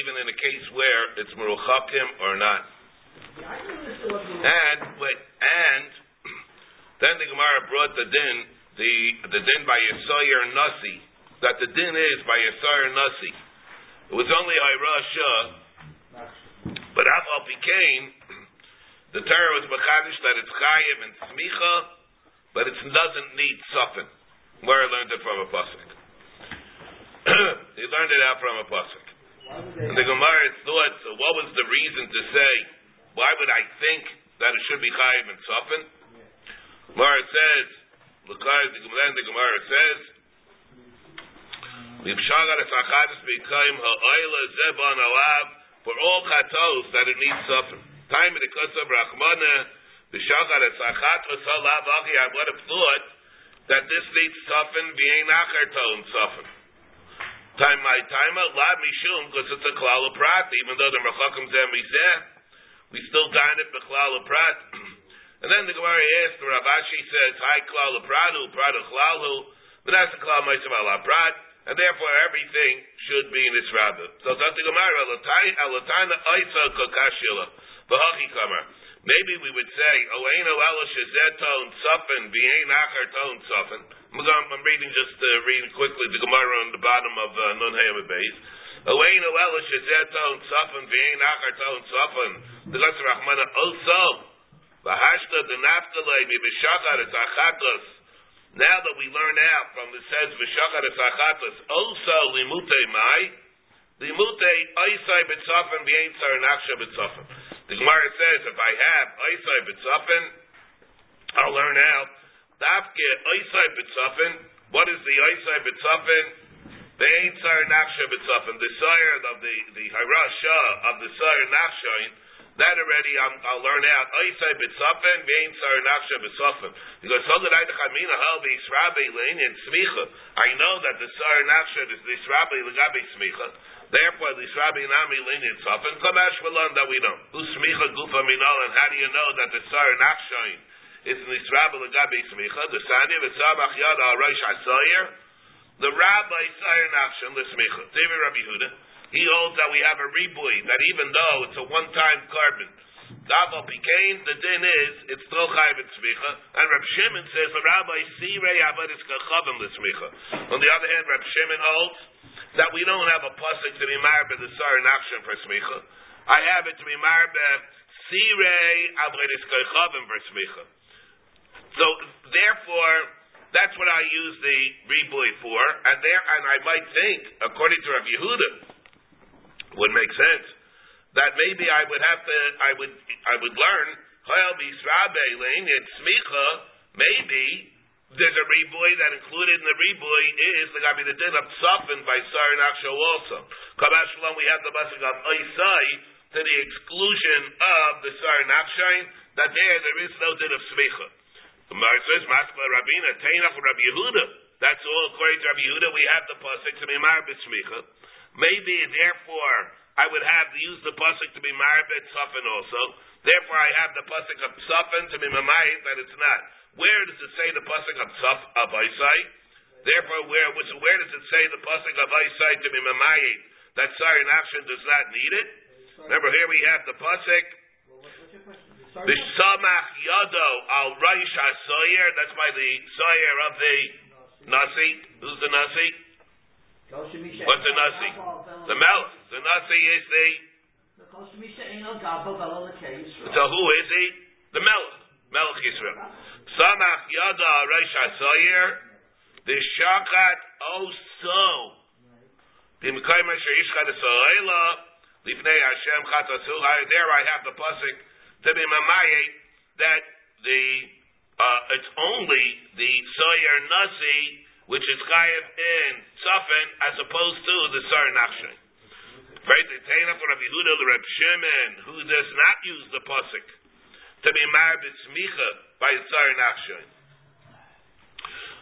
even in a case where it's meruchakim or not. And wait, and then the Gemara brought the din the the din by Yisayer Nasi that the din is by Yisayer Nasi. It was only Irasha but Afal became the Torah was machadish that it's chayiv and smicha, but it doesn't need soften. Where I learned it from a pasuk. he learned it out from a pasuk. And the Gemara thought, so what was the reason to say, why would I think that it should be chayiv and soften? Gemara says, the Gemara says, for all chatos that it needs suffering. Time in the Kosav Rachmana, the Shachar Esachat Osalav Achi, I would have thought that this needs suffering, being Acher suffering. Time my time out lab mishum because it's a klal prat. Even though the mechakim zeh we still dine it b'klal prat. And then the Gemara asks, the Rav Ashi says, "Hi klal pratu pratu klalu," but that's the klal meisav al prat and therefore everything should be in its rabbi. So that's the Gemara, Alatana Isa Kokashila, V'hachi Kamar. Maybe we would say, Sufin. I'm reading just uh, reading quickly the Gemara on the bottom of uh, Nun Hayim Beis. Oeino Ela Shazeton Sufin, V'ein Achar Ton Sufin. The Gosser Rahmana also. V'hashta the Naphtali, V'bishachar It's Achatos. Now that we learn out from the says v'shachar esachatas also limute mai limute oisai b'tzafin v'eintzar nachsha b'tzafin. The Gemara says if I have oisai b'tzafin, I'll learn out dafke oisai b'tzafin. What is the oisai b'tzafin? V'eintzar nachsha b'tzafin. The sire of the the harasha of the sire nachshain that already i will learn out. Oisai b'tzafen vein sar nafsha b'tzafen. Because so that I chamina hal b'israbe leinin smicha. I know that the sar nafsha is the israbe legabe smicha. Therefore, the israbe nami leinin tzafen. Kamash v'lon that we don't. Who smicha gufa minol and how do you know that the sar nafsha is the israbe legabe smicha? The sani v'tzabach yad al rosh hasayer. The rabbi sar nafsha l'smicha. David Rabbi Huda. He holds that we have a ribui, that even though it's a one-time carbon, Daval became, the din is, it's still chayv and tzmicha. And Reb Shimon says, the rabbi, sirei avodas kachavim l'tzmicha. On the other hand, Reb Shimon holds that we don't have a pasuk to be marbe the sar nachshon for tzmicha. I have it to be marbe sirei avodas kachavim for tzmicha. So, therefore, that's what I use the ribui for, and there, and I might think, according to Rav Yehuda, would make sense. That maybe I would have to, I would, I would learn, maybe there's a reboy that included in the reboy is the Gabi the din of Tzafin by Sar Naksho also. Kabash Shalom, we have the Basik of Isai to the exclusion of the Sar Nakshain, that there, there is no din of Smicha. The says, Maskla Rabina, Tainach Rabbi Yehuda. That's all according to Rabbi Yehuda, we have the Pasik to be Mar B'Smicha. Maybe, therefore, I would have to use the pasuk to be maribet soften also. Therefore, I have the pasuk of soften to be mamayit that it's not. Where does it say the pasuk of sof of Isai? Therefore, where which, where does it say the pasuk of Isai to be mamayit that sorry action does not need it? Remember, here we have the pasuk. The samach yado al raish hasoyer. That's by the soyer of the nasi. Who's the nasi? What's the nasi? The melech. The nasi is the. So who is he? The melech. Melech Yisrael. Samach yada reish hasoyer. The shakat oso. The mekayim asher yishchat esoela. Lifnei Hashem. There I have the pasuk to be mamaye that the uh, it's only the soyer nasi which is chayev in tzafin as opposed to the sar nachshay. Right, the Taina for Rabbi Yehuda, the Reb Shimon, who does not use the pasuk to be married smicha by sar nachshay.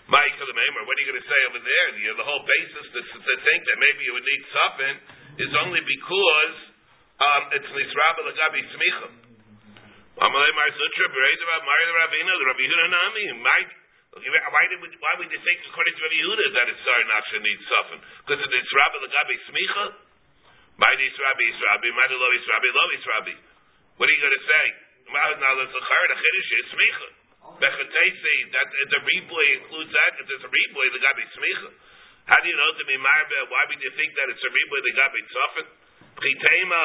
Michael Maimer, what are you going to say over there? The, the whole basis to, to think that maybe you would need tzafin is only because um, it's nisraba lagabi smicha. Amalei Mar Zutra, the Rabbi Yehuda Nami, Mike. Why did we, why would you think according to Rabbi Yehuda that it's sorry Nafsha needs soften? Because it's Rabbi Lagabi Smicha. Mighty Rabbi Rabbi, Mighty Rabbi, Lo Rabbi. What are you going to say? Now let's look hard. Chiddush is Smicha. Bechatesi, that the replay includes that. If there's a replay, the Gabi Smicha. How do you know to be Marbe? Why would you think that it's a replay, the Gabi Tzofin? Chitema,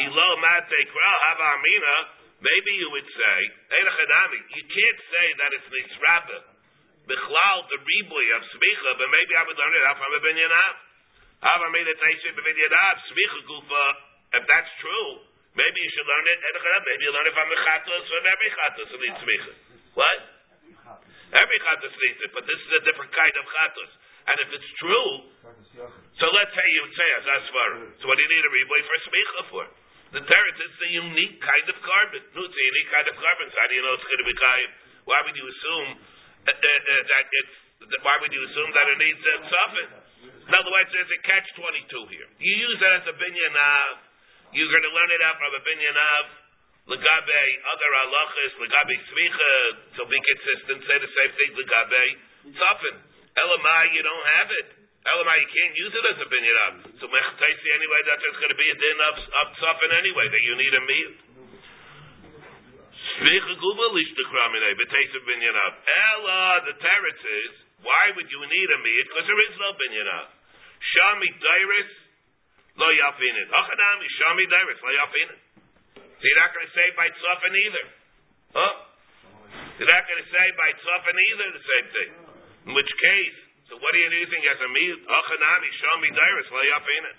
Ilo Mate Kral, Hava Amina. Maybe you would say, you can't say that it's Nisrabah. Bichlal, the replay of Smicha, but maybe I would learn it out from a Binyanav. Hava Amina Taisi Binyanav, Smicha Gufa. If that's true, maybe you should learn it. Maybe you learn it from the Chatos, from every Chatos, and it's Smicha. What? Every chatos needs it, but this is a different kind of chatos. And if it's true, so let's say you say as asvar. So what do you need a replay for smicha for? The teretz is the unique kind of carbon. No, it's a unique kind of carbon. So how do you know it's going to be kaim? Why would you assume Why would you assume that it needs a tzafin? In other words, there's a catch twenty two here. You use that as a binyan of. You're going to learn it out from a binyan of Legabe other halachas, legabe smicha, to be consistent, say the same thing. Legabe tzafin. Elamai, you don't have it. Elamai, you can't use it as a binyan So mechtaisi anyway, that there's going to be a din of, of tzafin anyway, that you need a meal. Smicha guba lishtakramine, b'teisa binyan Ella, the teretz is, why would you need a meal? Because there is no binyan Shami dairis, lo yafinin. Hachanami, shami dairis, lo yafinin. So you're not going to say by tzafin either. Huh? You're not going to say by tzafin either the same thing. In which case, so what are you using as a meal? Achanami, shami dairis, layafina.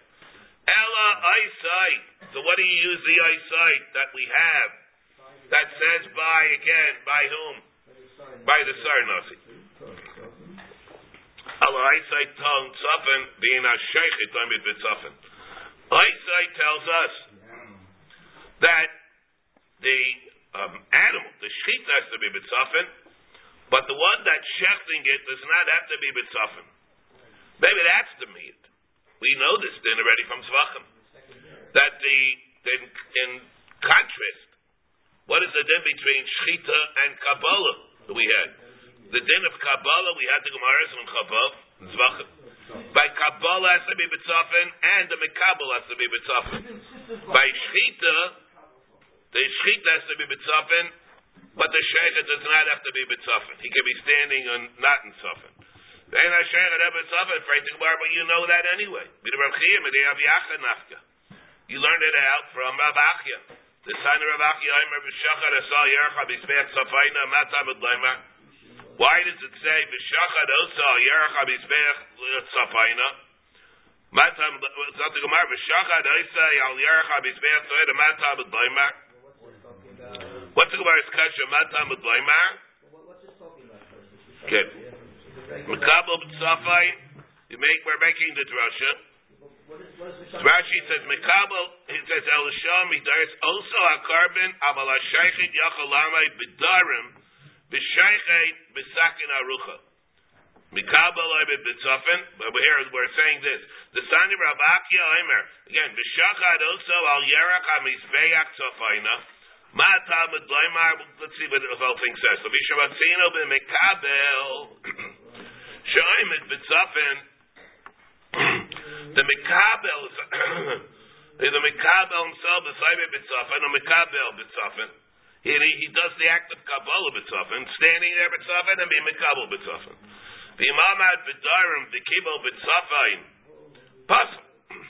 Ella eyesight. So what do you use the eyesight that we have that says by again, by whom? By the Sarnasi. Eyesight tongue tzafin being a sheikh b'tzafin. Eyesight tells us that the um, animal, the sheep has to be mitzafin, but the one that's shechting it does not have to be mitzafin. Maybe that's the meat. We know this din already from Zvachim. That the, in, in contrast, what is the din between shchita and kabbalah that we had? The din of kabbalah, we had the Gemara and Chavav, Zvachim. By kabbalah has to be mitzafin, and the mikabel has to be mitzafin. By shchita, the shechita has to be mitzafin, but the sheikh does not have to be mitzafin. He can be standing and not in tzafin. Then I share that a sheikh have mitzafin, but you know that anyway. You learned it out from Rav. The of b'shachar asal matam. Why does it say b'shachar asal yercha b'zbech tzafayna? Matam, something Gemara, b'shachar asal matam. What's the Gemara's kasha? Matam about? Okay. Makabel b'tzafai. You make. We're making the drasha. Rashi says Makabel. He says El Sham Midaris. Also a carbon amal hashaychit yachalamai b'darim b'shaychit b'sakin arucha. Mikabel oibet b'tzafin. But here we're saying this. The Sani Rabakia Omer again. B'shachad also al yerach hamizbeyak tzafayna. Let's see what the whole thing says. So Mishabatzino b'mekabel shaimet b'tzafin. The mekabel the mekabel himself is saimet b'tzafin or mekabel b'tzafin. He, he does the act of kabbalah b'tzafin, standing there b'tzafin and being mekabel b'tzafin. The imamad b'darim v'kibel b'tzafin. Puzzle.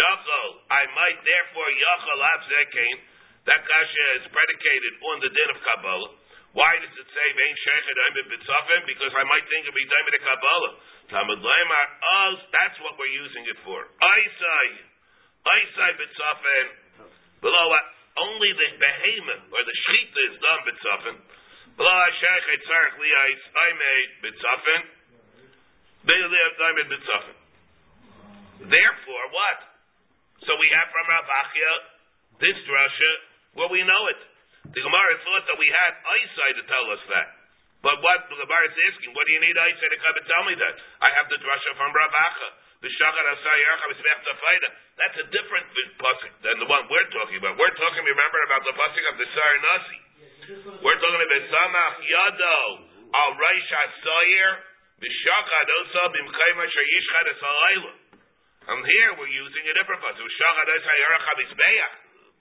Yachol, I might therefore yachol abzekein. That kasha is predicated on the din of Kabbalah. Why does it say vein shechet oimid b'tzafim? Because I might think it'd be of Kabbalah. Talmud leimar, oh, that's what we're using it for. Isai, Isai b'tzafim. Below? Only the behemoth or the shechita is done b'tzafim. Below shechet tzarech liyais oimid b'tzafim. Daimid b'tzafim. Therefore, what? So we have from Rav Achia this drasha well, we know it. The Gemara thought that we had eyesight to tell us that. But what the Gemara is asking, what do you need eyesight to come and tell me that? I have the drasha from Rav Acha. V'shachar asar yarcha b'smech tafayda. That's a different pasuk than the one we're talking about. We're talking, remember, about the pasuk of the Sar Nasi. We're talking about Samach Yado al Reish Asayir V'shachar osa b'mkayim asher yishchad esalayla. And here we're using a different pasuk. V'shachar asar yarcha b'smeach.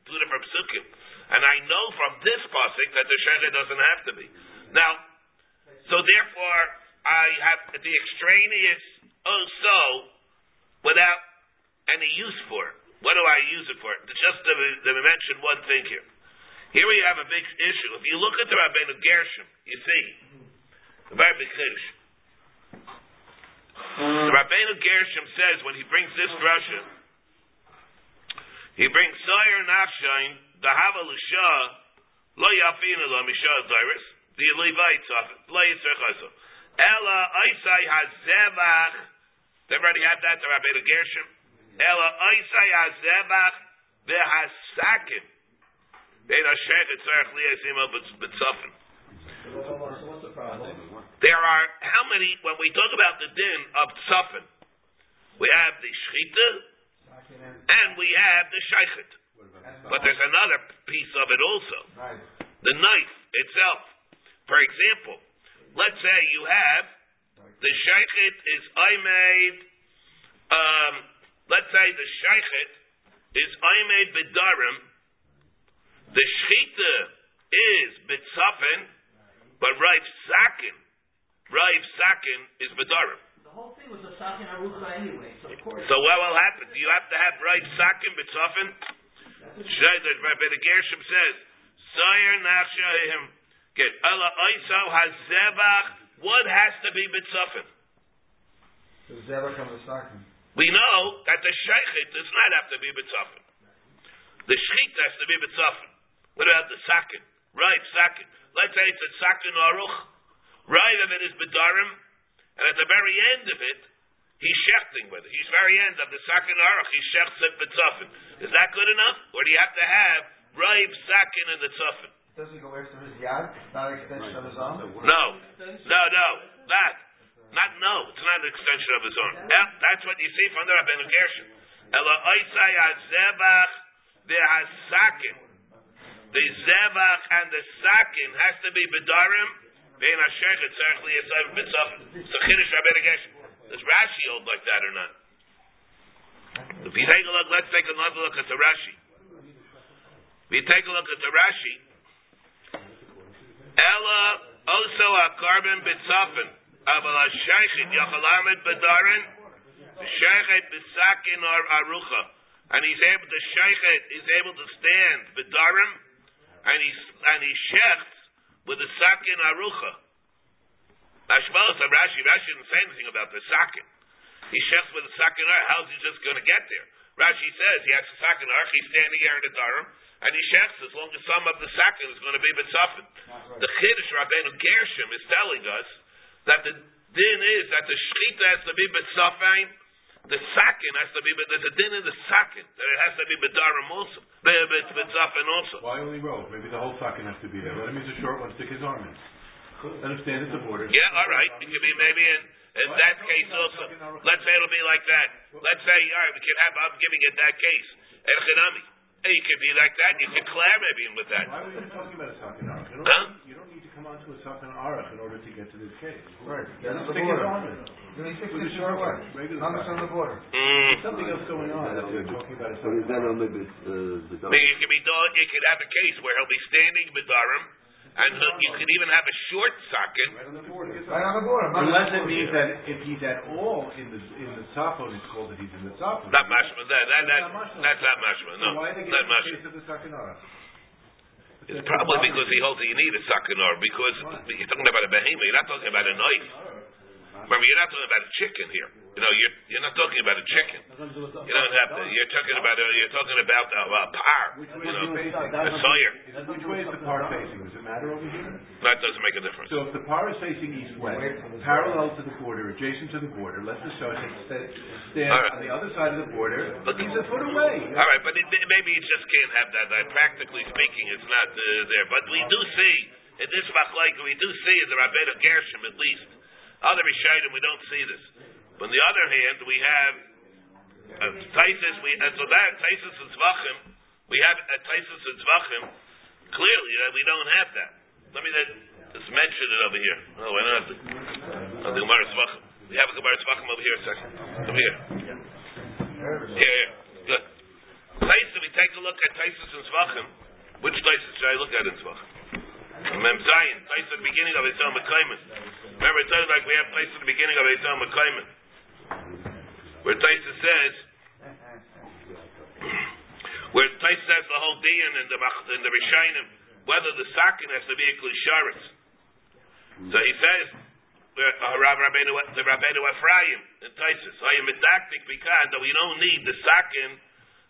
Two different psukim. And I know from this pasuk that the shechit doesn't have to be. Now, so therefore, I have the extraneous also without any use for it. What do I use it for? Just to, to mention one thing here. Here we have a big issue. If you look at the Rabbeinu Gershom, you see a very big issue. The Rabbeinu Gershom says when he brings this drasha, he brings Sayer Nachshain, the Havalusha, Lo Yafina Lo the Levites Ella Isai they already had that, the Rabbeinu Gershom. Ella Isai the Hasakim, Bein Hashech Etzarech Liyasim B'tzofim. So what's the problem? There are how many? When we talk about the din of tzafin, we have the shchita and we have the shaykhet. But there's another piece of it also, the knife itself. For example, let's say you have the shaykhet is I made. Um, let's say the shaykhet is I made bedarim. The shchita is bitzafin, but Rav Sakin, Rav Sakin is bedarim. The whole thing was a Sakin Arucha anyway, so of course. So what will happen? Do you have to have Rav Sakin bitzafin? Rabbi the Gershom says, Sayer Nachshahim. Get Allah Oiso Hazevach. What has to be bitzafin? We know that the shaychit does not have to be bitzafin. The shchit has to be bitzafin. What about the sakin? Right, sakin. Let's say it's a sakin aruch. Right of it is bedarim, and at the very end of it, he's shechting with it. He's very end of the sakin aruch. He shechts it bitzafin. Is that good enough, or do you have to have right sakin in the tzafin? Doesn't go after his yad, not an extension of his arm. No, no, no. That, not no. It's not an extension of his arm. Eh, That's what you see from the Rabbeinu Gershom. Ela oisai hazevach v'hasakin. The zevach and the sakin has to be bedarim. Vein hashech etzarech liyasayv mitzvah. So chiddush Rabbeinu Gershom. Does Rashi hold like that or not? If you take a look, let's take another look at the Rashi. If you take a look at the Rashi, Ella also a carbon bitzafin. Aval hashaychit yachalamet bedarin. Shaychet bisakin or arucha. And he's able to shaychet, is able to stand bedarim. And he, and he shechts with the sakin arucha. Mashmalos of Rashi, Rashi didn't say anything about the sakin. He shechts with the sakin aruch. How's he just going to get there? Rashi says he has the sakin aruch. He's standing here in the darim. And he shechts as long as some of the sakin is going to be bitzafin. The Chiddush Rabbeinu Gershom is telling us that the din is that the shchita has to be bitzafin, the sakin has to be, but there's a din in the sakin that it has to be bedarim also, bitzafin also. Why only row? Maybe the whole socket has to be there. Let him use a short one, stick his arm in. Let him stand at the border. Yeah, all right. It could be maybe in, in that case also. Let's say it'll be like that. Let's say, all right, we can have. I'm giving it that case. Elchinami. Hey, you could be like that. You could clear maybe with that. Why were you talking about a socket arach? You Huh? don't, you don't need to come onto a socket arach in order to get to this case. Right, Let that's him the border. arm in. Then he sticks the short one. On the border. Mm. Something else going on. That's what you're talking about a So is that on the uh, the I mean, you could be doing, you could have a case where he'll be standing bedarim, and he'll- you could even have a short socket. Right on the border. Right on the border. not Unless the it border. means that if he's at all in the in the tzafon, it's called that he's in the tzafon. Not mashma. That, that, that, that's not mashma. No, So why are they not mashma. the? It's probably because he holds that you need a sakinor because you're talking about a behemoth. You're not talking about a knife. Remember, you're not talking about a chicken here. You know, you're you're not talking about a chicken. You don't have to. You're talking about a, you're talking about a, a par. You know, a sawyer. Which way is the par facing? Does it matter over here? That doesn't make a difference. So if the par is facing east-west, parallel to the border, adjacent to the border, let the sergeant sta- stand right. on the other side of the border, But- he's a foot away. All right, but it, maybe you just can't have that. Like, practically speaking, it's not uh, there. But we do see in this machlek, we do see in the Rabbeinu Gershom at least. Other Rishayim, we don't see this. But on the other hand, we have uh, Taisus, we, and so that, Taisus and Zvachim, we have at Taisus and Zvachim, clearly that we don't have that. Let me let, just mention it over here. Oh, why not? Oh, the Gemara Zvachim. We have a Gemara Zvachim over here a second. Over here. Here, here. Good. Taisus, we take a look at Taisus and Zvachim. Which Taisus should I look at in Zvachim? Mem Zayin, Taisus at the beginning of Ezel Mekaiman. Remember, it like we have Taisus at the beginning of Ezel Mekaiman. Where Taisa says, where Taisa says the whole dian and the and the Rishainim, whether the sakin has to be a klisharis. So he says, uh, the Rabbeinu Ephraim in Taisus, I am medactic because that we don't need the sakin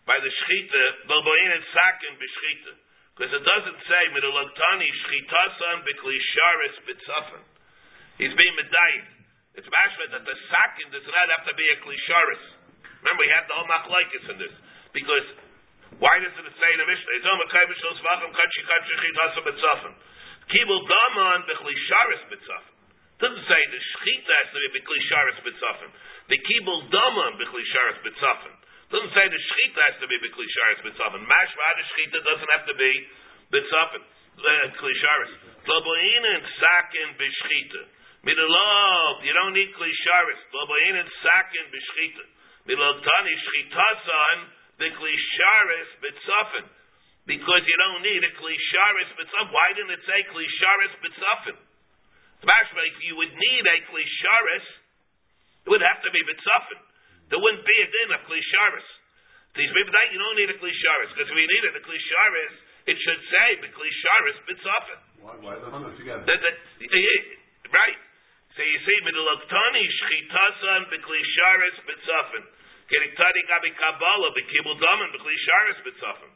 by the shchita, boboin and sakin b'shchita. Because it doesn't say, midologtani shchitasan b'klisharis b'tzafan. He's being medayik. It's mashma that the sakin does not have to be a klisharis. Remember, we had the whole machlaikis in this. Because why does it say in the Mishnah? It's on Makai Mishlos Vacham Kachi Kachi Chitasa Betzafim. Kibul Daman Bechli Sharis Betzafim. Doesn't say the Shchita has to be Bechli Sharis Betzafim. The Kibul Daman Bechli Sharis Betzafim. Doesn't say the Shchita has to be Bechli Sharis Betzafim. Mashma the Shchita doesn't have to be Betzafim. Uh, Kli Sharis. Tloboin and Sakin Beshchita. Midalov, you don't need Kli Sharis. Tloboin and Sakin Beshchita. Midaltani Shchitasan the klisharis bitzafin. Because you don't need a klisharis bitzafin. Why didn't it say klisharis bitzafin? If you would need a klisharis, it would have to be bitzafin. There wouldn't be a din of klisharis. These people that you don't need a klisharis because if you needed a klisharis, it should say the klisharis bitzafin. Why, why those two together? That, that, right. So you see, middleoktani shchitasan b'klisharis bitzafin. Keriktani gabi kabbalah b'kibul daman b'klisharis bitzafin.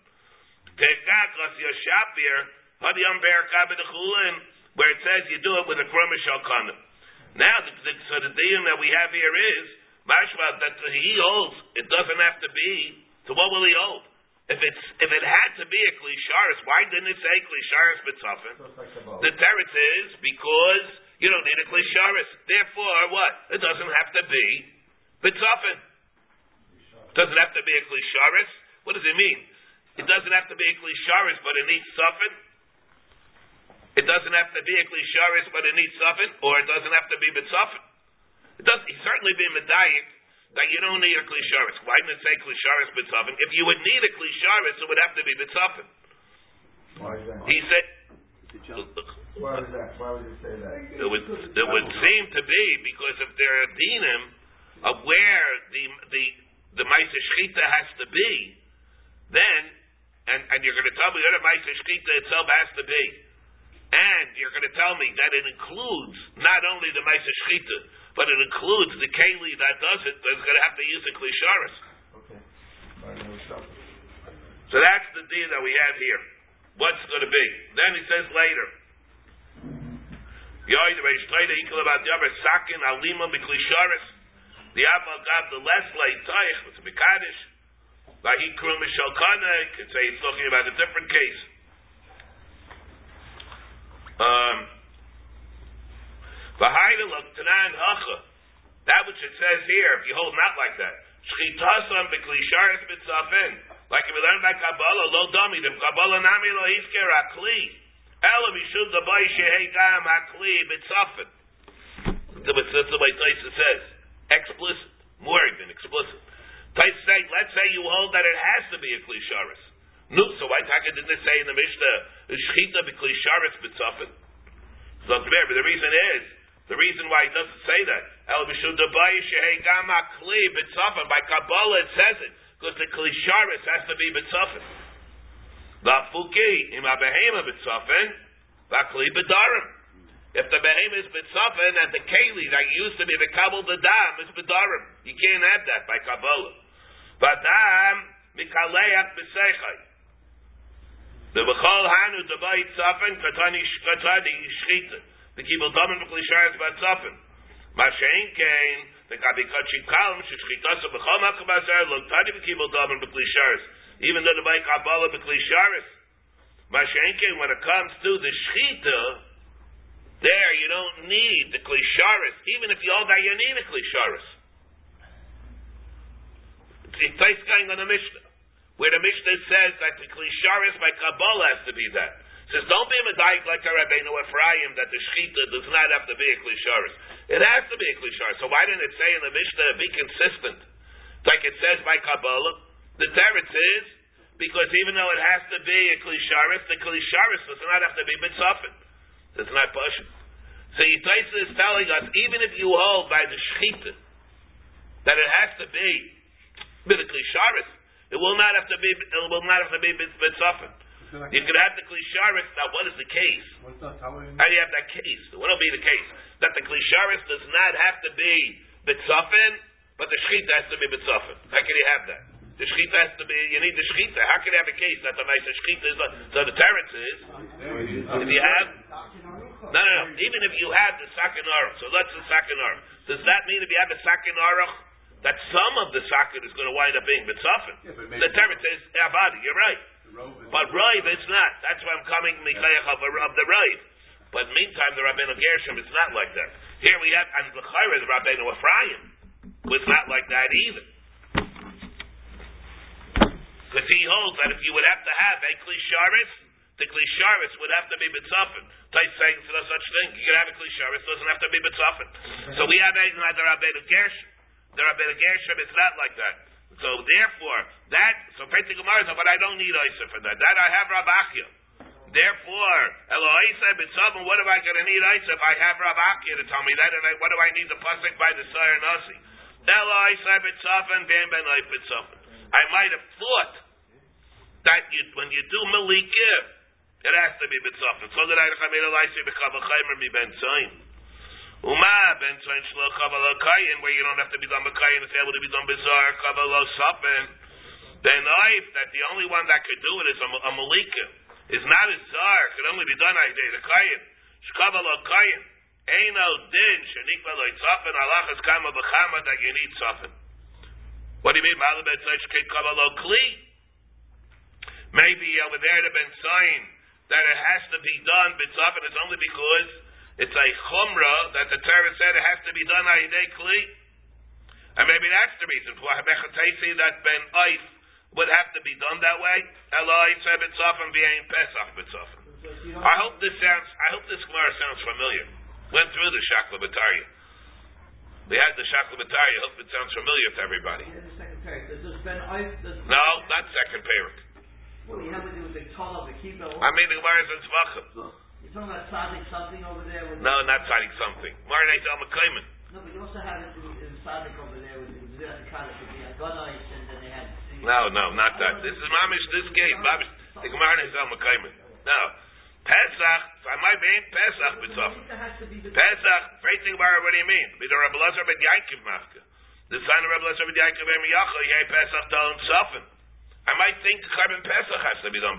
Tekak as yashapir hadiyam ber gabi dechulin where it says you do it with a krumish alkana. Now, the, the, so the deal that we have here is mashma that he holds it doesn't have to be. So what will he hold? If it's if it had to be a klisharis, why didn't it say klisharis bitzafin? The teretz is because you don't need a klisharis. Therefore, what? It doesn't have to be bitzafin. It doesn't have to be a klisharis. What does it mean? It doesn't have to be a klisharis, but it needs suffin. It doesn't have to be a klisharis, but it needs suffin, or it doesn't have to be bitzafin. It does. He's certainly being medayik that you don't need a klisharis. Why didn't say klisharis bitzafin? If you would need a klisharis, it would have to be bitzafin. Why is that? He said. Why was that? Why would it say that? It would, it would seem to be because if there are dinim of where the the the Maisa Shechita has to be, then and, and you're going to tell me that the Maisa Shechita itself has to be, and you're going to tell me that it includes not only the Maisa Shechita, but it includes the Keli that does it, that's going to have to use the Klisharis. Okay. Why no stuff? So that's the deal that we have here. What's going to be? Then he says later. The Reish Toida equal about the other sakin alima b'klisharis. The Abba got the less late taich with the Mekadesh. Vahikru Mishalkana could say he's talking about a different case. Um, Vahayda Tanan Hacha. That which it says here, if you hold not like that. Shchitasan b'klisharis b'tzafin. Like if you learn by Kabbalah, lo dami, the Kabbalah nami lo hifker akli. Elam yishud the bay shehei gam akli b'tzafin. That's the way Taisa says. Explicit. More than explicit. Taisa say, let's say you hold that it has to be a klisharis. No, so why Taka didn't it say in the Mishnah, shchita? It's not fair, but the reason is, the reason why it doesn't say that, El the. By Kabbalah it says it because the klisharis has to be bitzafin. Vafuki im abehema bitzafin, vakli bedarim. If the behemoth is bitzafin and the keli that used to be the kabel the dam is bedarim, you can't have that by Kabbalah. Vadam mikaleach b'seichai. The b'chol hanu debai tzafin katani katani shchita. The kibel damin b'klisharis b'tzafin. Mashen kain. The kabikachi kalm shishchitasa b'chol makabazar lo tani b'kibel damin b'klisharis. Even though the by Kabbalah b'klisharis. Mashen kain when it comes to the shchita. There, you don't need the klisharis, even if you all that you need a klisharis. it's it's going on the Mishnah, where the Mishnah says that the Klisharis by Kabbalah has to be that. Says, don't be a medayik like a Rabbeinu Ephraim that the Shechita does not have to be a Klisharis. It has to be a Klisharis. So why didn't it say in the Mishnah, be consistent? Like it says by Kabbalah. The teretz is, because even though it has to be a Klisharis, the Klisharis does not have to be Mitzvah. It's not Pasha. So Yitaisa is telling us, even if you hold by the Shechita, that it has to be with a Klisharis, it will not have to be, it will not have to be You can have the klisharis. Now, what is the case? How do you have that case? What will be the case? That the klisharis does not have to be bitzafin, but the shechita has to be bitzafin. How can you have that? The shechita has to be. You need the shechita. How can you have a case that the nice shechita is? So the teretz is if you have. No, no, no. Even if you have the sakin aruch, so let's the sakin aruch. Does that mean if you have a sakin aruch that some of the sakin is going to wind up being bitzafin? Yeah, the teretz is abadi. You're right. But Rive, it's not. That's why I'm coming Mikayach of, of the Rive. But meantime, the Rabbeinu Gershom, it's not like that. Here we have, and the Chayra, the Rabbeinu Ephraim, was not like that either. Because he holds that if you would have to have a Klisharis, the Klisharis would have to be Bitzafin. Tais saying it's no such thing. You can have a Klisharis, doesn't have to be Bitzafin. So we have a, the Rabbeinu Gershom. The Rabbeinu Gershom is not like that. So therefore, that so Petzi Gemara said, but I don't need Isa for that. That I have Rabachia. Therefore, Eloisa b'tzavim, what am I going to need Isa if I have Rabachia to tell me that? And I, what do I need the pasuk by the Sire Nasi? Eloisa b'tzavim, ben ben b'tzavim. I might have thought that you, when you do Malika, it has to be b'tzavim. So that I chamir Eloisa b'chavachaymer mi ben tzayim. Uma ben tzayin shlo kabbalah kayin, where you don't have to be done b'kayin, it's able to be done bizarre kabbalah sapen. Then knife that the only one that could do it is a, a malika. Is not a zar, could only be done by the kayin. Shkabbalah kayin. Eino din shenikba loy tzafen alachas kama b'chama that you need tzafen. What do you mean? Malabet tzayin shkei kabbalah kli. Maybe over there to been saying that it has to be done b'tzafen. It's only because it's a chumrah that the Torah said it has to be done ayidei kli. And maybe that's the reason for Habechatesi that Ben Eif would have to be done that way. Eloi said b'tzafim v'yein Pesach b'tzafim. I hope this sounds. I hope this Gemara sounds familiar. Went through the Shakla Bataria. We had the Shakla Bataria. I hope it sounds familiar to everybody. Here's the second parak. Does this Ben Eif, does No, not second parak. Do you have to do with the Tala, the Kibbutz? I mean the Gemara says Vachim. You're talking about Sadik something over there with No, not citing something. Marinate Al Mekayman. No, but you also have it in, in uh, Sadik over there with the Kalich, with the Agonais, and then they had the, No, no, not that. This is Mamish. This game. Mamish. The Gemara is Al Mekayman. No. Pesach. I might be Pesach b'tzafim. It has to be the Pesach, first thing about what do you mean? Be the Rebbe Lezer ben Yaakov mafka. The son of Rebbe Lezer ben Yaakov ben Yachal, yeh Pesach dal tzafin. I might think the carbon Pesach has to be done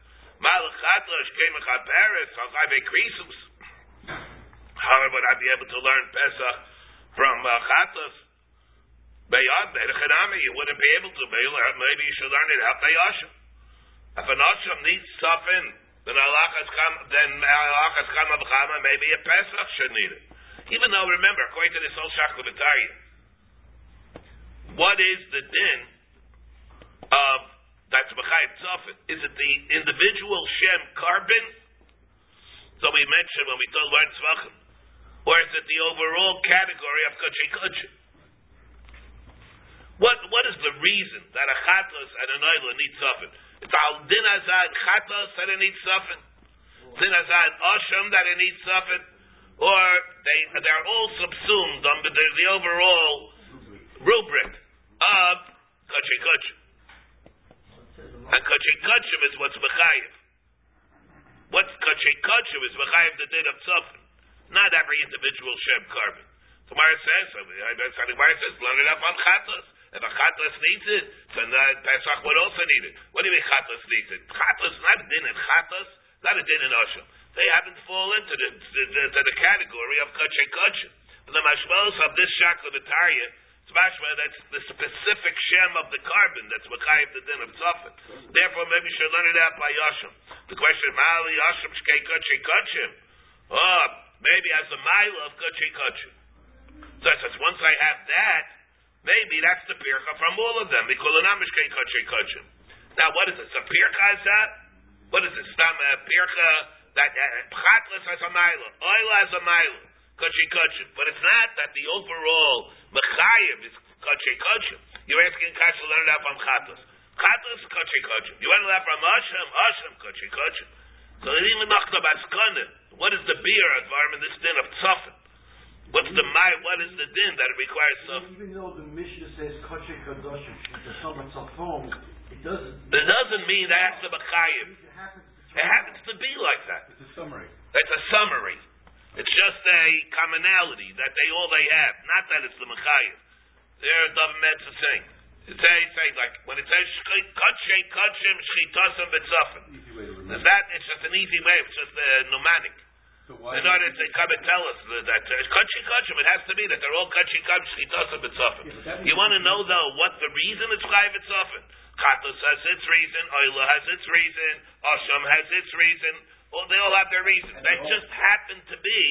How would I be able to learn Pesach from uh, Chadami, you wouldn't be able to. Maybe you should learn it out Yashim. If an Asham needs stuffing, then Alachas Chama, maybe a Pesach should need it. Even though, remember, according to this whole Shaklavataria, what is the din of that's Tzafin? Is it the individual Shem carbon? So we mentioned when we told learn Tzvachim. Or is it the overall category of Kutchi Kutchi? What what is the reason that a chatos and an oila need suffin? It's al din azad chatos that it needs suffin, din azad asham that it needs suffin, or they they're all subsumed under the, the overall rubric of kachi kachi. And kachi kachi is what's mechayiv. What's kachi kachi is mechayiv the din of suffin, not every individual shem carbon. Tomorrow says, the Gemara says, learn it up on chatos. If a chatlas needs it, then the Pesach would also need it. What do you mean chatlas needs it? Chatlas not a din in chatlas, not a din in Osham. They haven't fallen to the, to the, the category of kachay kachim. But the mashmalos of this shakla v'tarya, it's that's the specific shem of the carbon that's machayev the din of tzafin. Therefore, maybe you should learn it out by Yashim. The question, Mali Yashim shkei kachay kachim. Oh, maybe as a mile of kachay kachim. So it says, once I have that, maybe that's the pircha from all of them. Now, what is it? A pircha is that? What is it? Stam a pircha that uh, pchatlas has a mile, oil has a mile, kachi kachi. But it's not that the overall mechayev is kachi kachi. You're asking kachi to learn that from chatlas. Chatlas kachi kachi. You want to learn from Hashem, Hashem kachi kachi. So even nachta baskana. What is the beer environment? This din of tzafin. What's the my? What is the din that it requires tzafin? Even though the Mishnah says Kachay Kadoshim, the summer tzafon, it doesn't. It doesn't mean that's the to be chayiv. It happens to It happens to be like that. It's a summary. It's a summary. It's just a commonality that they all they have. Not that it's the mechayiv. There, David Metz is saying. It's saying, like when it says kachim shchitasim betzafin. Easy way to Is that it's just an easy way? It's just a pneumatic. So? In order to come and tell us that, uh, kachay kachim, it has to be that they're all kachay kachim shchitasim betzafin. Yeah, You want to know though what the reason it's chayiv betzafin? Katos has its reason. Oila has its reason. Asham has its reason. Well, they all have their reasons. They just happen to be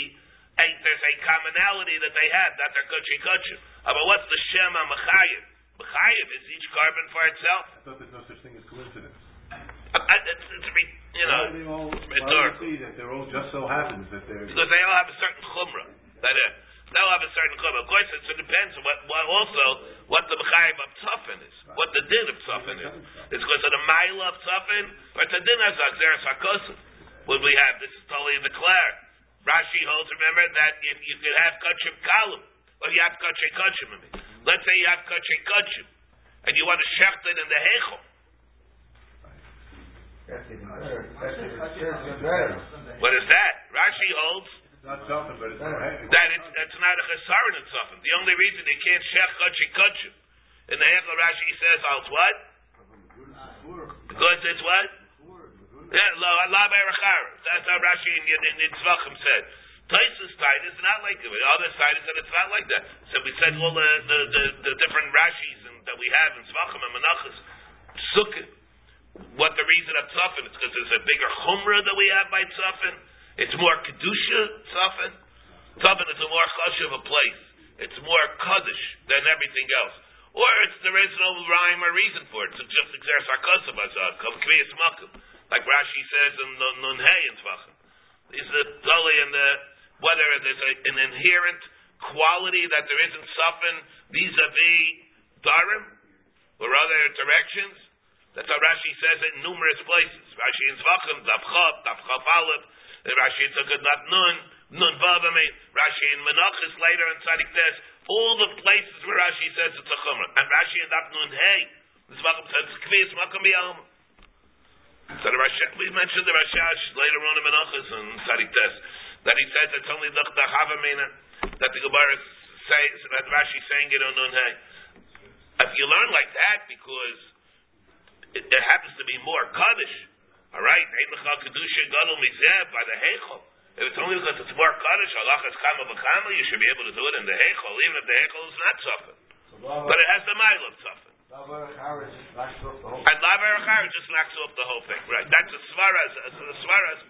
a, there's a commonality that they have that they're kachay kachim. Uh, But what's the shem mechayiv? Mechayiv is each carbon for itself. I thought there's no such thing as coincidence. Uh, uh, It's, it's, re- you know, why they all, do rhetorical. see that they're all just so happens that they're. because they all have a certain chumrah. That is, they all have a certain chumrah. Of course, it's, it depends on what, what also what the mechayiv of tzafin is, what the din of tzafin is. It's because of the mile of tzafin, but the a din of zakzeres hakosim. What we have, this is totally declared. Rashi holds, remember, that if you could have kachim kalim, or you have kachay kachim, I mean. let's say you have kachay kachim, and you want to shecht it in the hechel. That's. That's that's. What is that? Rashi holds something, it's that it's, it's not a chesaron in something. The only reason they can't shech kutchi kutchim. In the Hechel Rashi says, als what? Because it's what? Yeah, lo, la berachar. That's how Rashi in, in, in said. Taisus side is not like. The other side is that it's not like that. So we said all the, the, the, the different Rashis and, that we have in Tzvachim and Menachas. Sukkah. What the reason of Tzafin? It's because there's a bigger chumrah that we have by Tzafin. It's more kedusha Tzafin. Tzafin is a more chush of a place. It's more kaddish than everything else. Or it's there is no rhyme or reason for it. Uh, it's just exer sarkosim azad. Kviyas makim. Like Rashi says in Nun Nun Hey in Tzvachim. These are totally in the whether there's a, an inherent quality that there isn't Tzafin vis-a-vis Darim or other directions. That's how Rashi says it in numerous places. Rashi in Zvachim, Dav Chav, Dav Chav Aleph, and Rashi in Sukkot Daf Nun, Nun Vav Amein, Rashi in Menachis later in Tzadik Tes, all the places where Rashi says it's a Chumrah. And Rashi in Daf Nun Hey, Zvachim says it's Kviyas Makam B'Yalma. So the Rashi, we mentioned the Rashash later on in Menachis and Tzadik Tes, that he says it's only the Chavamina, that the Gemara says, that Rashi saying it on Nun Hey. If you learn like that, because it, it happens to be more kaddish. All right, kedusha gadol mizeh by the heichel. If it's only because it's more kaddish, halachas kama v'kama, you should be able to do it in the heichel, even if the heichel is not tzafin. But it has the mile of tzafin. And laver achar just knocks off the whole thing. Right, that's a svaras. A svaras.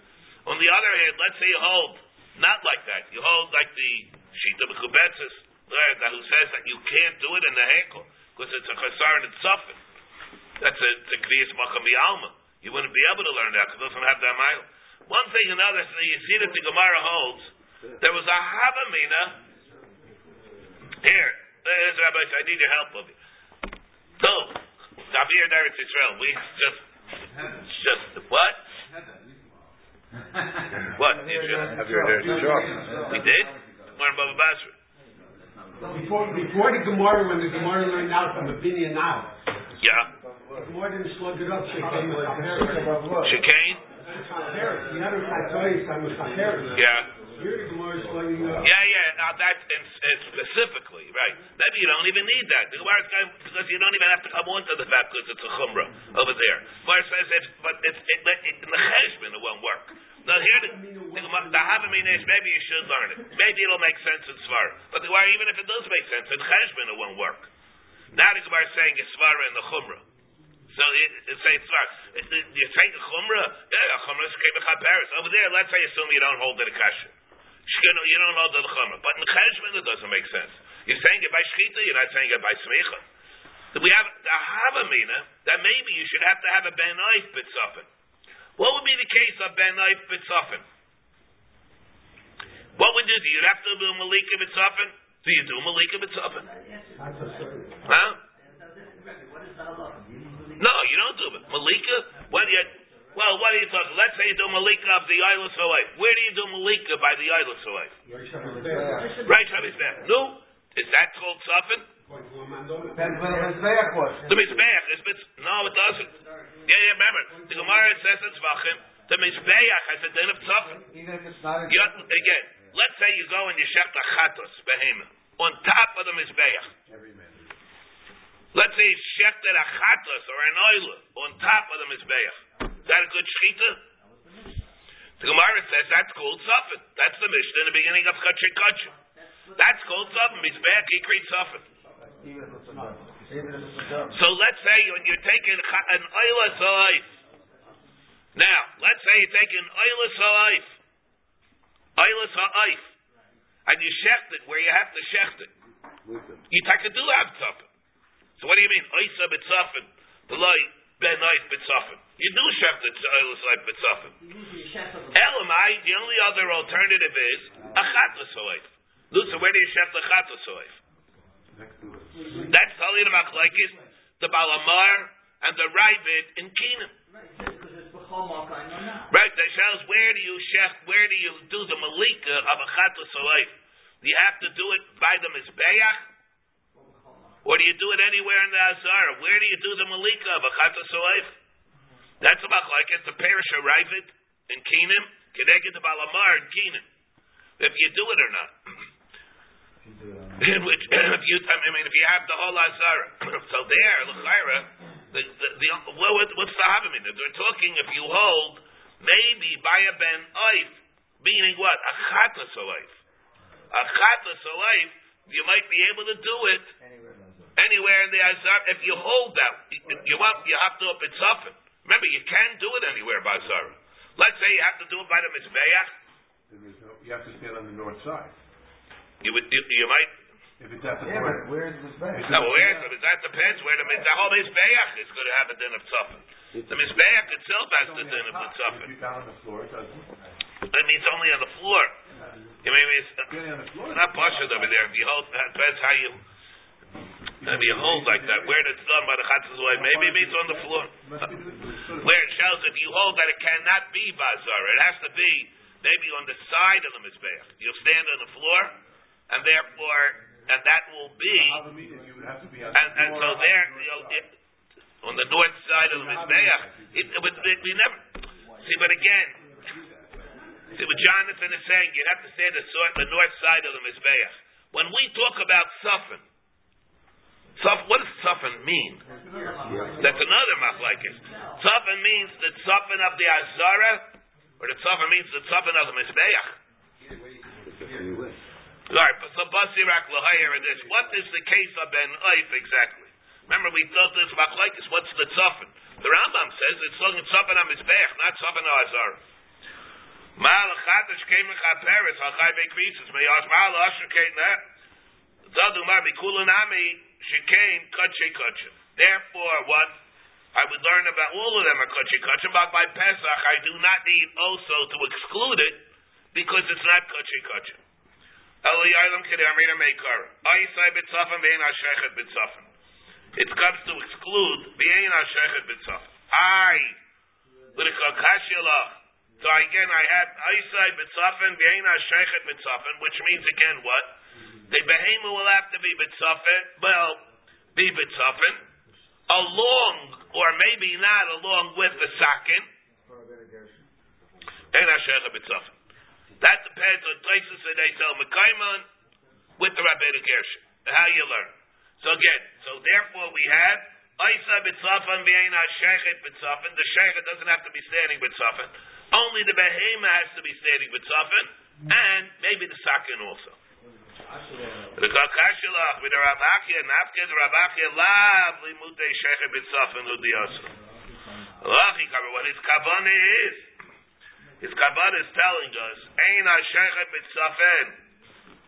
On the other hand, let's say you hold not like that. You hold like the shita b'chubetzis, that who says that you can't do it in the heichel because it's a chasar and it's tzafin. That's a, it's a kriyas makam alma. You wouldn't be able to learn that because it doesn't have that mile. One thing, another thing, you see that the Gemara holds, there was a Havamina. Here, there's Rabbi, I need your help of you. So, Tavir Eretz Israel, we just, just, what? What? You just, we did? Learn Baba Basra. Before, before the Gemara, when the Gemara learned out from the Binyan now, Yeah. the Gemara didn't slug it up, Shekin was Chaperes. Chicane? Chaperes. The other Chaperes, I. Yeah. Here the Gemara is finding out. Yeah, yeah, now that's in, in specifically, right. Maybe you don't even need that. The Gemara is because you don't even have to come onto the fact because it's a chumrah over there. Gemara says it, but it's, it, it, in the cheshbon it won't work. Now here, the, the, Gemara- the Havamin is, maybe you should learn it. Maybe it'll make sense in Svar. But the Gemara, even if it does make sense, in cheshbon it won't work. Now the Gemara is saying it's Svara in the chumrah. So it, it's saying Svar. It- it- You're saying the chumrah? Yeah, a chumrah is kebechad Paris. Over there, let's say assume you don't hold it a kasha. You don't hold the chumrah. But in cheshbon it doesn't make sense. You're saying it by shchita, you're not saying it by smicha. We have the havamina that maybe you should have to have a ben oif bitzafin. What would be the case of ben oif bitzafin? What would you do? You'd have to do malika bitzafin. Do you do malika bitzafin? Huh? What is the halacha? Do you believe? No, you don't do it. Malika? What do you? Well, what are you talking? Let's say you do malika of the Eilis Hawaii. Where do you do malika by the Eilis Hawaii? Right, Shabbos Beth. No, is that called safin? The Mizbeach was. The mizbeach is bit. No, it doesn't. Yeah, yeah. Remember, the Gemara says it's vachim. The mizbeach has a din of tzafin. Even if it's not in. You, again, let's say you go and you shech the chatos behemoth on top of the mizbeach. Let's say you shechted a chatos or an oil on top of the mizbeach. Is that a good shechita? The Gemara says that's called safin. That's the Mishnah in the beginning of Kachik. That's called safin. Mizbeach ikrit safin. Even if it's a done. Even if it's a done. So let's say when you're taking an oilas alive. Now, let's say you're taking alive. Oilas alive. And you shecht it where you have to shecht it. You take a do have tzafin. So what do you mean? Oisa b'tzafin. The light ben oif b'tzafin. You do shecht it oilas alive b'tzafin. Usually chef of Elamai, the only other alternative is a chatas alive. Lusa, where do you shecht the chatas alive? Next to it. That's Talid Machlaikis, the Balamar, and the Ravid in Keenan. Right, that shows where do you shech, where do you do the malika of a chatu salayf? Do you have to do it by the mizbeach, or do you do it anywhere in the azar? Where do you do the malika of a chatu salayf? That's about like it's the parish of Ravid in Keenan, connected to Balamar in Keenan. If you do it or not. In which, if you, I mean, if you have the whole azara, so there, l'chayra, the, the, the, what, what- what's the havamina? They're talking if you hold maybe by a ben oif, meaning what? A chatas oif. A chatas oif, you might be able to do it Anywhere in the zone. anywhere in the azar. If you hold that, you, you want, you have to up it suffer. Remember, you can do it anywhere by azara. Let's say you have to do it by the mizbeach. No, you have to stand on the north side. You would, you, you might If it's at the Yeah, but where's the Mizbeach? No, well, where is it? That depends where the, the whole Mizbeach is going to have a din of tzafin. The Mizbeach itself has the din of the If tzafin. you're on the floor, it doesn't. That means only on the floor. You mean, it's Getting on the floor. it's not partial over there. If you hold, that depends how you, if you hold like that. Where it's done by the chatzis way, maybe it means on the floor. Must be the, the, Where it shows if you hold that it cannot be bazar, it has to be maybe on the side of the Mizbeach. You'll stand on the floor, and therefore, and that will be Havamina, you would have to be on and, and so there, you know, it, on the north side of the Mizbeach, it, it, would- it, we never, see, but again, see what Jonathan is saying, you have to say the, sort, the north side of the Mizbeach. When we talk about Sufin, Suf, what does Sufin mean? That's another machlekes. Sufin means the Sufin of the Azara, or the Sufin means the Sufin of the Mizbeach. Right, but so Basirak Lahayer in this. What is the case of Ben Oif exactly? Remember, we thought this machlekes. What's the tzafin? The Rambam says it's looking tzafin on mizbeach, not tzafin on azar. Mal chadash came in chaperes hachai bekrisis meyas mal asher came that. Zadu mar mikulanami shekain kache kache. Therefore, what I would learn about all of them are kache kache, but by Pesach I do not need also to exclude it because it's not kache kache. It comes to exclude Ve'en HaShechet B'tzafim. I, L'Kakashilach. So again, I have Aisai B'tzafim Ve'en HaShechet B'tzafim, which means again what? The behema will have to be B'tzafim, well, be B'tzafim, along, or maybe not along with the Sakin, better HaShechet B'tzafim. That depends on places that they tell Mekaiman with the Rabbeinu Gershom. How you learn. So again, so therefore we have Isa b'tzafan v'eina shechet b'tzafan. The shechet doesn't have to be standing b'tzafan. Only the behema has to be standing b'tzafan, and maybe the sakin also. The kakashilach with the Rabachia, nafke the Rabachia lav limute shechet b'tzafan l'diyasu. Lachi cover what his kavana is. His kavana is telling us, eina shechet b'tzafan.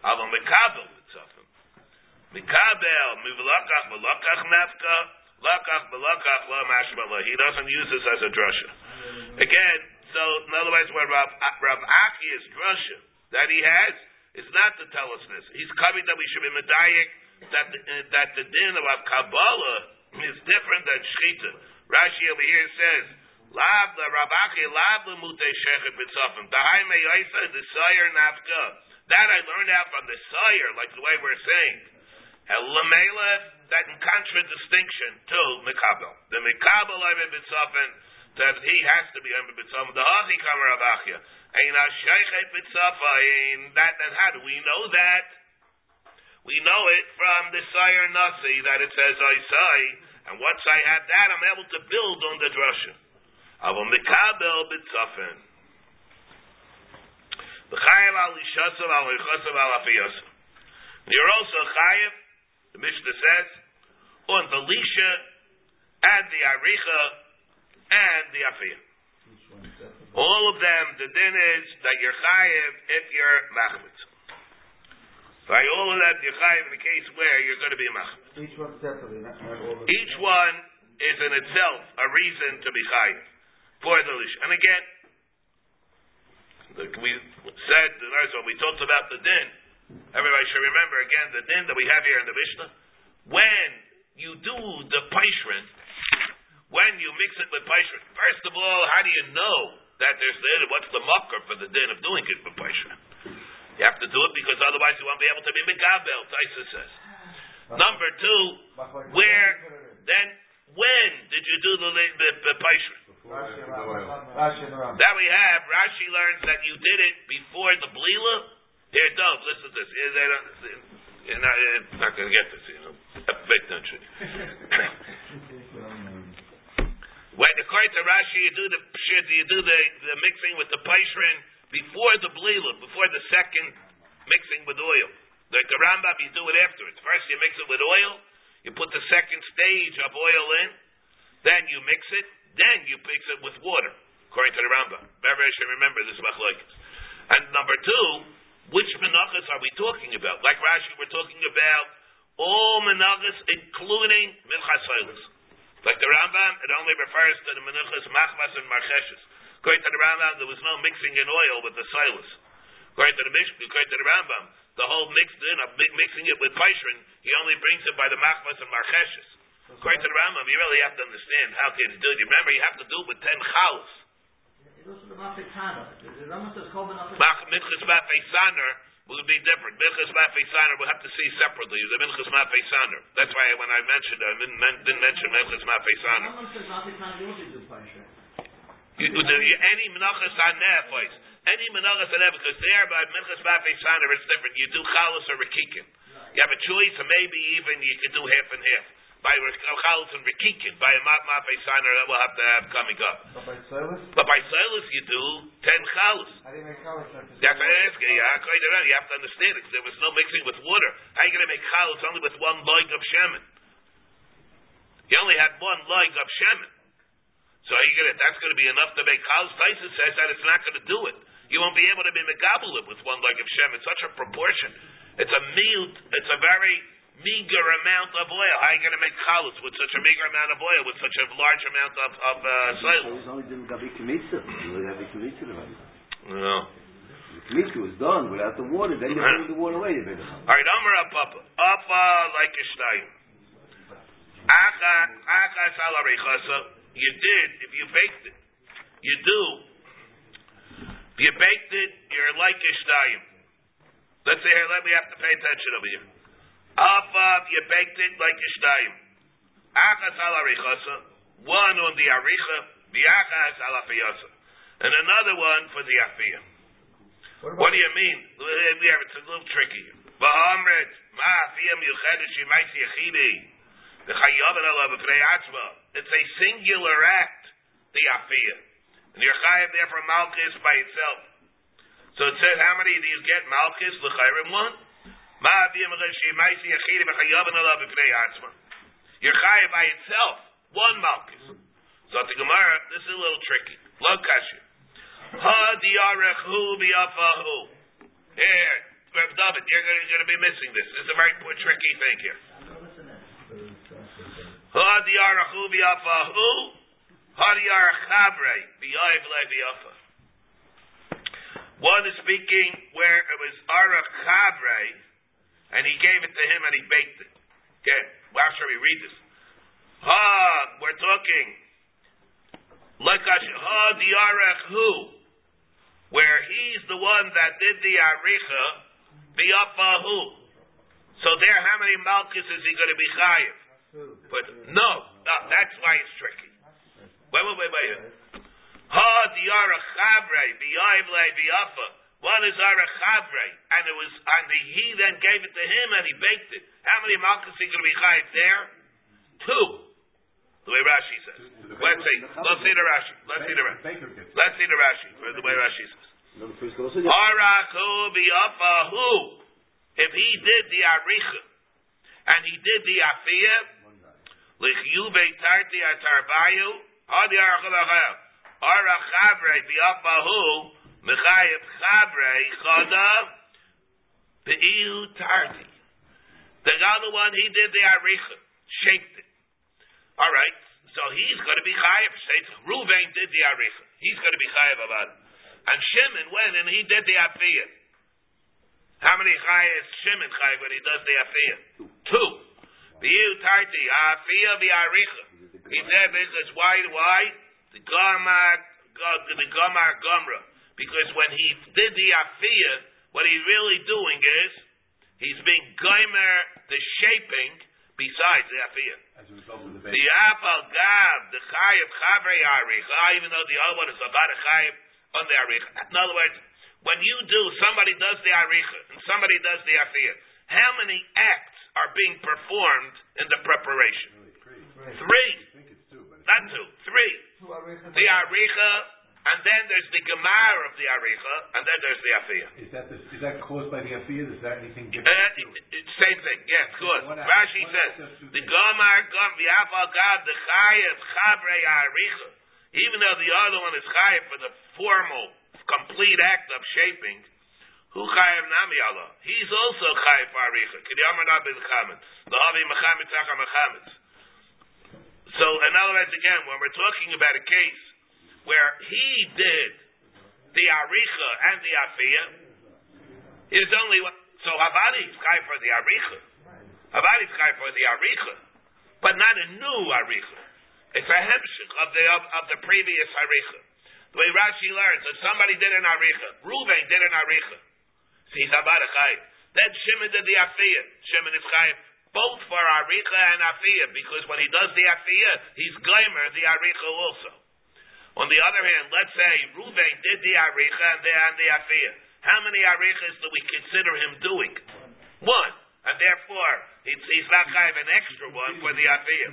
Aval mekabel b'tzafan. Mikabel, mivlakach, belakach nafka, lakach, belakach, la mashma He doesn't use this as a drasha. Again, so in other words, where Rav, Rav Aki's drasha that he has is not to tell us this. He's coming that we should be medayik that the, uh, that the din of Kabbalah is different than shchita. Rashi over here says, "Lav the Rabaki lav the mute shechet b'tzafim dahai meyaisa the sayer nafka." That I learned out from the sayer, like the way we're saying. Elamelech, that in contradistinction to Mikabel. The Mikabel Ayman B'Tzafen, that he has to be Ayman B'Tzafen. The Hachi Kamer Abachia. Ein HaSheichet B'Tzafen, that, that, how do we know that? We know it from the Sire Nasi that it says I say, and once I have that, I'm able to build on the drasha. Aval Mikabel B'Tzafen. The Chayav Al Ishasav Al Ichasav Al Afiyasav. You're also Chayav the Mishnah says, on the Lisha and the Aricha and the Afiyah. All of them, the din is that you're chayiv if you're machmitz. By all of them, you're chayiv in the case where you're going to be machmitz. Each one separately, not, not all of Each one is in itself a reason to be chayiv And again, we said, when we talked about the din, Everybody should remember again the din that we have here in the Mishnah. When you do the paishrin, when you mix it with paishrin, first of all, how do you know that there's the what's the mucker for the din of doing it with paishrin? You have to do it because otherwise you won't be able to be megabel. Taisa says. Number two, where then when did you do the the, the paishrin? That we have. Rashi learns that you did it before the blila here, Dov, listen to this. Here, they don't, you're not, you're not going to get this, you know. Big country. when according to Rashi, you do the you do the, the mixing with the paishrin before the blila, before the second mixing with oil. Like the Rambam, you do it afterwards. First, you mix it with oil. You put the second stage of oil in. Then you mix it. Then you mix it with water, according to the Rambam. Remember, should remember this machlokes. And number two, which menachas are we talking about? Like Rashi, we're talking about all menachas, including minchas Like the Rambam, it only refers to the menachas machmas and marcheshes. According to the Rambam, there was no mixing in oil with the silas. According to the Mishnah, according to the Rambam, the whole mixed in of mixing it with paishrin, he only brings it by the machmas and marcheshes. According to the Rambam, you really have to understand how you do it. Remember, you have to do it with ten chalas. Minchas Mafeisaner will be different. Minchas Mafeisaner we'll have to see separately. The Minchas Mafeisaner. That's why when I mentioned I didn't, didn't mention Minchas Mafeisaner. Any Menachas Aneh place. Any Menachas Aneh, because there by Minchas Mafeisaner it's different. You do Chalas or Rekikin. You have a choice, or maybe even you could do half and half by Chalas and Rekikin, by a Mafei signer that we'll have to have coming up. But by Silas? But by Silas you do ten Chalas. How do you make Chalas? That's what I ask you. You have to understand it, because there was no mixing with water. How are you going to make Chalas only with one leg of Shemin? You only had one leg of Shemin. So you gonna, that's going to be enough to make Chalas. Taisus says that it's not going to do it. You won't be able to be Megabel with one leg of Shemin. Such a proportion. It's a mute, it's a very meager amount of oil. How are you going to make chalutz with such a meager amount of oil, with such a large amount of, of uh, soil? No. The was done without the water, then you bring the water away. All right, Amar Papa. Apa like a shnayim. Acha, acha salarichasa. You did, if you baked it. You do. If you baked it, you're like a shnayim. Let's say here, let me have to pay attention over here. Afav, you baked it like a shtayim. Achas al arichasa, one on the aricha, the achas al afiyasa, and another one for the afiyah. What do you mean? We have it's a little tricky. Va'amret ma fiyam yuchedesh yimaysi yechidi. The chayaven alav b'pnei atzma. It's a singular act, the afiyah. And you're chayav there for malchus by itself. So it says, how many do you get malchus? L'chayrim one. You're chayav by itself, one malchus. So the Gemara, this is a little tricky. Lo kasha. Ha diarechu biyafahu. Here, Reb David, you're going, you're going to be missing this. This is a very tricky thing here. Ha diarechu biyafahu. Ha diarechabre biyav le. One is speaking where it was arach chabre, and he gave it to him and he baked it. Okay, well, how should we read this? Ha, we're talking. Lekash ha diarech hu, where he's the one that did the aricha, biyafahu. So there, how many malchus is he going to be chayiv? But no, no, that's why it's tricky. Wait, wait, wait, wait. Ha diarech chabre biyav le biyafa. One is arach chabre, and it was, and he then gave it to him and he baked it. How many malchus is he going to be chayiv there? Two. The way Rashi says. Let's see. Let's see the Rashi. Let's see the Rashi. Let's see the Rashi. For the way Rashi says. Arachu biyafahu. If he did the aricha and he did the afiyah, lichyube tarti atarbayu, hadi arachu Arach chabre biyafahu, mechayev chabre chada, be'iu tarti. The other one, he did the aricha, shaped it. All right, so he's going to be chayiv. Ruvain did the aricha. He's going to be chayiv about it. And Shimon went and he did the afiyah. How many chayes Shimon chayiv when he does the afiyah? Two. V'yu tarti afiyah v'aricha. He said because why? Why the gamar the gamar gomra? Because when he did the afiyah, what he's really doing is he's being gomer the shaping besides the afiyah. As a result of the apal gab the chayiv chavrei aricha, even though the other one is about a chayiv on the aricha. In other words, when you do, somebody does the aricha and somebody does the afiyah. How many acts are being performed in the preparation? Really, three. Three, I think it's two, but not two, three. The aricha, and then there's the gemar of the aricha, and then there's the afiyah. Is that the, is that caused by the afiyah? Is that anything Uh, different? it- same thing, yes, good. One Rashi one says, act does two the things. Gomar Gom, the Afal Gad, the Chayev Chabrei Aricha, even though the other one is Chayev for the formal, complete act of shaping, who Chayev Nami Allah? He's also Chayev for Aricha. Kidyamer Nabi L'chamet. L'havi Mechamet Tzachar Mechamet. So, in other words, again, when we're talking about a case where he did the Aricha and the Afiyah, it is only. So Havadi is Chayev for the Aricha. Havadi is Chayev for the Aricha, but not a new Aricha. It's a hemshich of the of, of the previous Aricha. The way Rashi learns, if somebody did an Aricha, Ruvain did an Aricha, he's Havadi Chayev. Then Shimon did the Afiyah. Shimon is Chayev both for Aricha and Afiyah, because when he does the Afiyah, he's Gleimer the Aricha also. On the other hand, let's say Ruvain did the Aricha and the, and the Afiyah. How many Arichas do we consider him doing? One. And therefore, it's, he's not kind of an extra one for the Afiyah.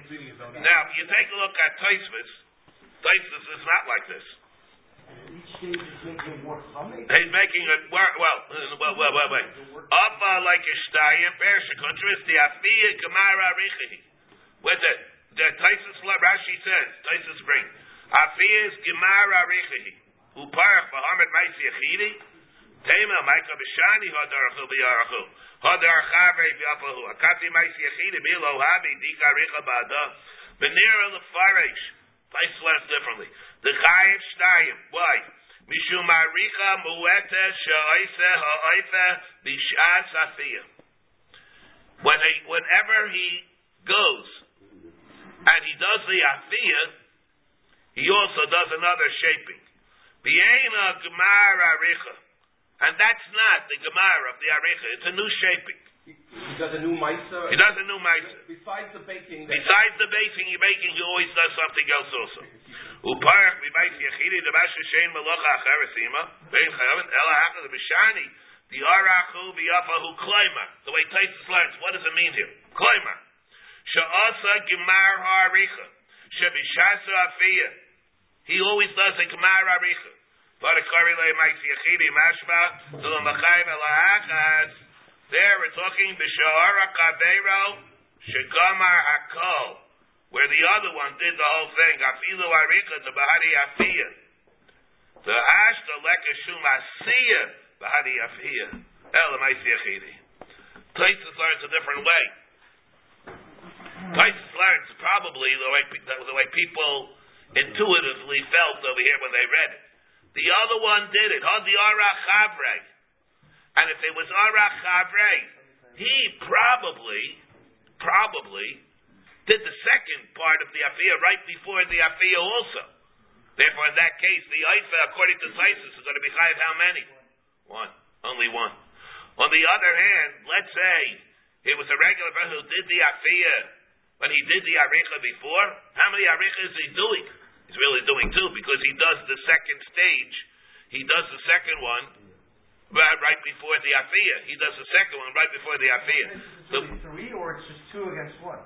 Now. Now, you take a look at Taisvis. Taisvis is not like this. Each stage is making more summit. He's making it work, well, well, well, well, wait. Abba like a shtayim, Persha, contrast the Afiyah Gemara Arichahi. With it, the Taisus Rashi says, Taisus bring, Afiyah Gemara Arichahi. Uparach Bahamad Maisi Yachidi, Tema Maika Bishani Hadarachu Biyarachu. Hadar Chavei Biyapahu. Akati Maisi Yachidi Bilo Habi Dika Richa Bada. Benira Lefaresh. Taisus learns differently. The Chayiv Shtayim. Why? When he, whenever he goes and he does the Afiyah, he also does another shaping. Biena Gemar Aricha. And that's not the Gemar of the Aricha, it's a new shaping. He does a new Maisa. He does a new Maisa. Besides the baking, Besides the baking, he baking, he always does something else also. Uparach b'bayis yechidi debash shein melocha acheresima vein chayaven ela hachad b'shani the arachu v'yafahu kloimer. The way Taisus learns, what does it mean here? Kloimer. Sha'asa gemar ha'aricha. Shebishasa afiyah. He always does a gemar ha'aricha. V'adakari le'mayis yechidi mashma z'lo machayim ela hachad there we're talking b'shahara kabeiro shegamar hakol, where the other one did the whole thing. Afilu arika to bahari afiyah. The hash the lekashum asiyah bahari afiyah. El amaisiyachidi. Taisus learns a different way. Taisus learns probably the way the way people intuitively felt over here when they read it. The other one did it. Had the arach chavrei. And if it was Arach Chavrei, he probably, probably did the second part of the Afiyah right before the Afiyah also. Therefore, in that case, the Aifa, according to Taisus, is going to be Chayiv how many? One. Only one. On the other hand, let's say it was a regular person who did the Afiyah when he did the Aricha before. How many Aricha is he doing? He's really doing two because he does the second stage. He does the second one right, right before the Afiyah. He does the second one right before the Afiyah. Is it three or it's just two against one?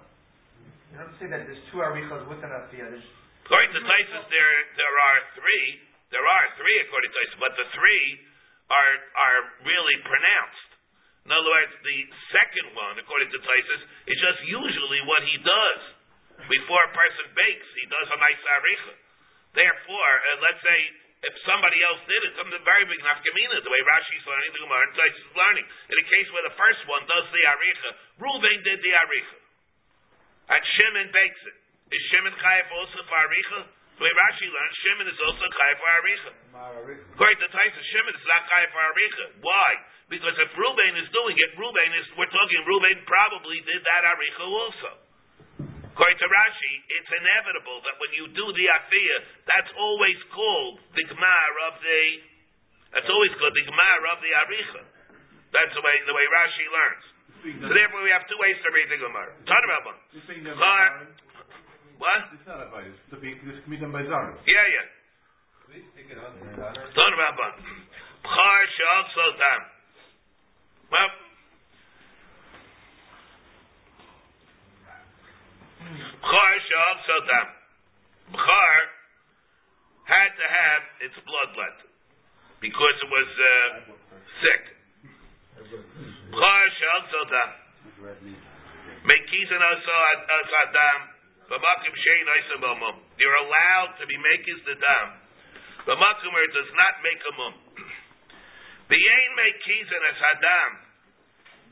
You don't say that there's two arichas with an afiyah. There's According to Taisus, there there are three. There are three according to Taisus, but the three are are really pronounced. In other words, the second one, according to Taisus, is just usually what he does before a person bakes. He does a nice aricha. Therefore, uh, let's say if somebody else did it, something very big nafkamina, the way Rashi's learning, the Gemara and is learning. In a case where the first one does the aricha, Ruvain did the aricha, and Shimon bakes it. Is Shimon chayav also for aricha? The way Rashi learns, Shimon is also chayav for aricha. According to Taisus, Shimon is not chayav for aricha. Why? Because if Ruvain is doing it, Ruvain is, we're talking Ruvain probably did that aricha also. According to Rashi, it's inevitable that when you do the afiyah, that's always called the gmar of the. That's always called the gmar of the aricha. That's the way the way Rashi learns. So therefore, we have two ways to read the Gemara. Talk about one. This thing done Char- by What? It's not a virus. This can be done by Zarim. Yeah, yeah. Talk about one. Char shal sotam. Well. Char shal sotam. Char had to have its blood let because it was uh, sick. Char shal sotam. Mekizan also adam. B'makim shein oisa b'mum. You're allowed to be makis the dam. B'makim where it does not make a mum. V'yein mekizan as hadam.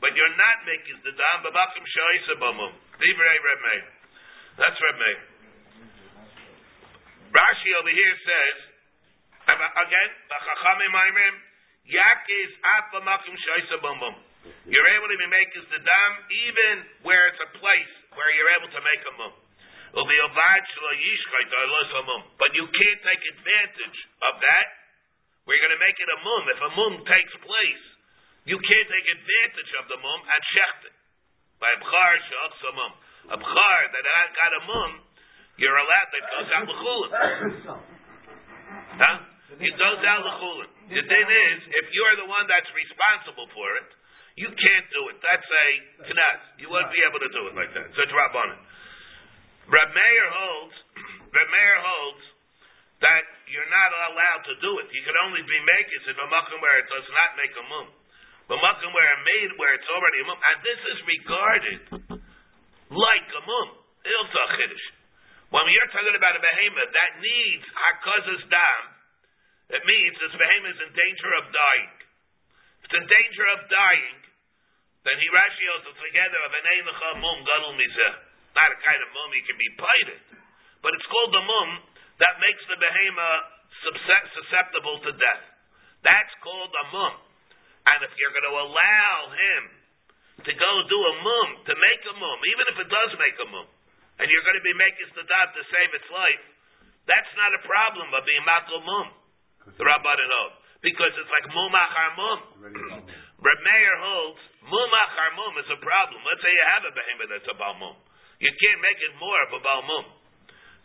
But you're not makis the dam. B'makim she'oisa b'mum. Divrei Reb. That's Reb Meir. Rashi over here says, ag- again, Chachamim Aimrim, Yak is at b'makim she'oisa b'mum. You're able to be makis the dam even where it's a place where you're able to make a mum. But you can't take advantage of that. We're going to make it a mum. If a mum takes place, you can't take advantage of the mum and shecht it. By bchar shach a mum. A bchar that I got a mum, you're allowed that goes out l'chulin. Huh? It goes out l'chulin. The thing is, if you're the one that's responsible for it, you can't do it. That's a knas. You won't be able to do it like that. So it's rabbanon. Reb Meir holds, Reb Meir holds that you're not allowed to do it. You can only be makers if a makom where it does not make a mum. But makom where it made where it's already a mum, and this is regarded like a mum. It's a chiddush. When you're talking about a behemoth that needs hakazas dam, it means this behemoth is in danger of dying. If it's in danger of dying, then he Rashi holds it together of an einecha mum gadol. Not a kind of mum you can be plighted, but it's called the mum that makes the behemoth susceptible to death. That's called a mum. And if you're going to allow him to go do a mum, to make a mum, even if it does make a mum, and you're going to be making dot to save its life, that's not a problem of being makal mum. The Rabbanan hold. Because it's like mum achar mum. Reb Meir holds mum achar mum is a problem. Let's say you have a behemoth that's a bal mum. You can't make it more of a bal mum.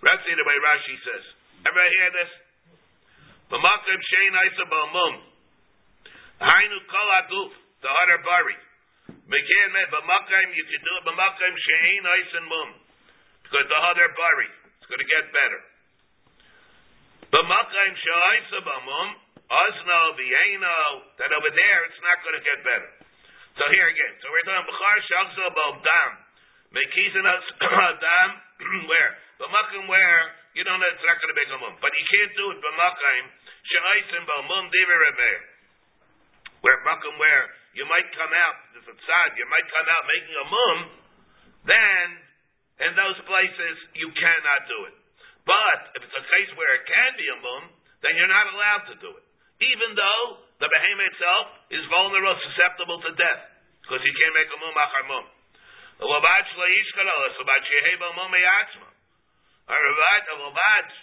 Let's the way Rashi says. Everybody hear this? B'makim shein isa b'mum. Hainu kol aguf, the other bari. Mekin me, b'makim, you can do it b'makim shein isa mum. Because the other bari, it's going to get better. B'makim she'isa b'mum, osno v'yeino, that over there it's not going to get better. So here again, so we're talking b'char shachzo b'dam. Mekizin adam, where? B'makim where, you don't know, it's not going to make a mum. But you can't do it b'makim, she'aisim b'mum diver remeir. Where makim where you might come out, there's a you might come out making a mum, then in those places you cannot do it. But if it's a case where it can be a mum, then you're not allowed to do it. Even though the behemoth itself is vulnerable, susceptible to death. Because you can't make a mum achar mum.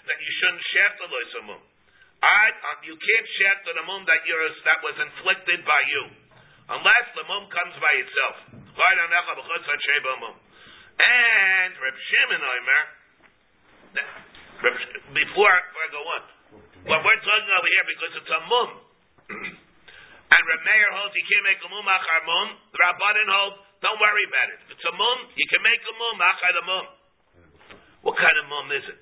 That you shouldn't sheft a mum. Um, you can't share on a mum that you're, that was inflicted by you. Unless the mum comes by itself. And Reb Shimon Omer, before, I go on, what we're talking over here because it's a mum. and Reb Meir holds you can't make a mum achar mum. The Rabbanin holds, don't worry about it. If it's a mum, you can make a mum achar the mum. What kind of mum is it?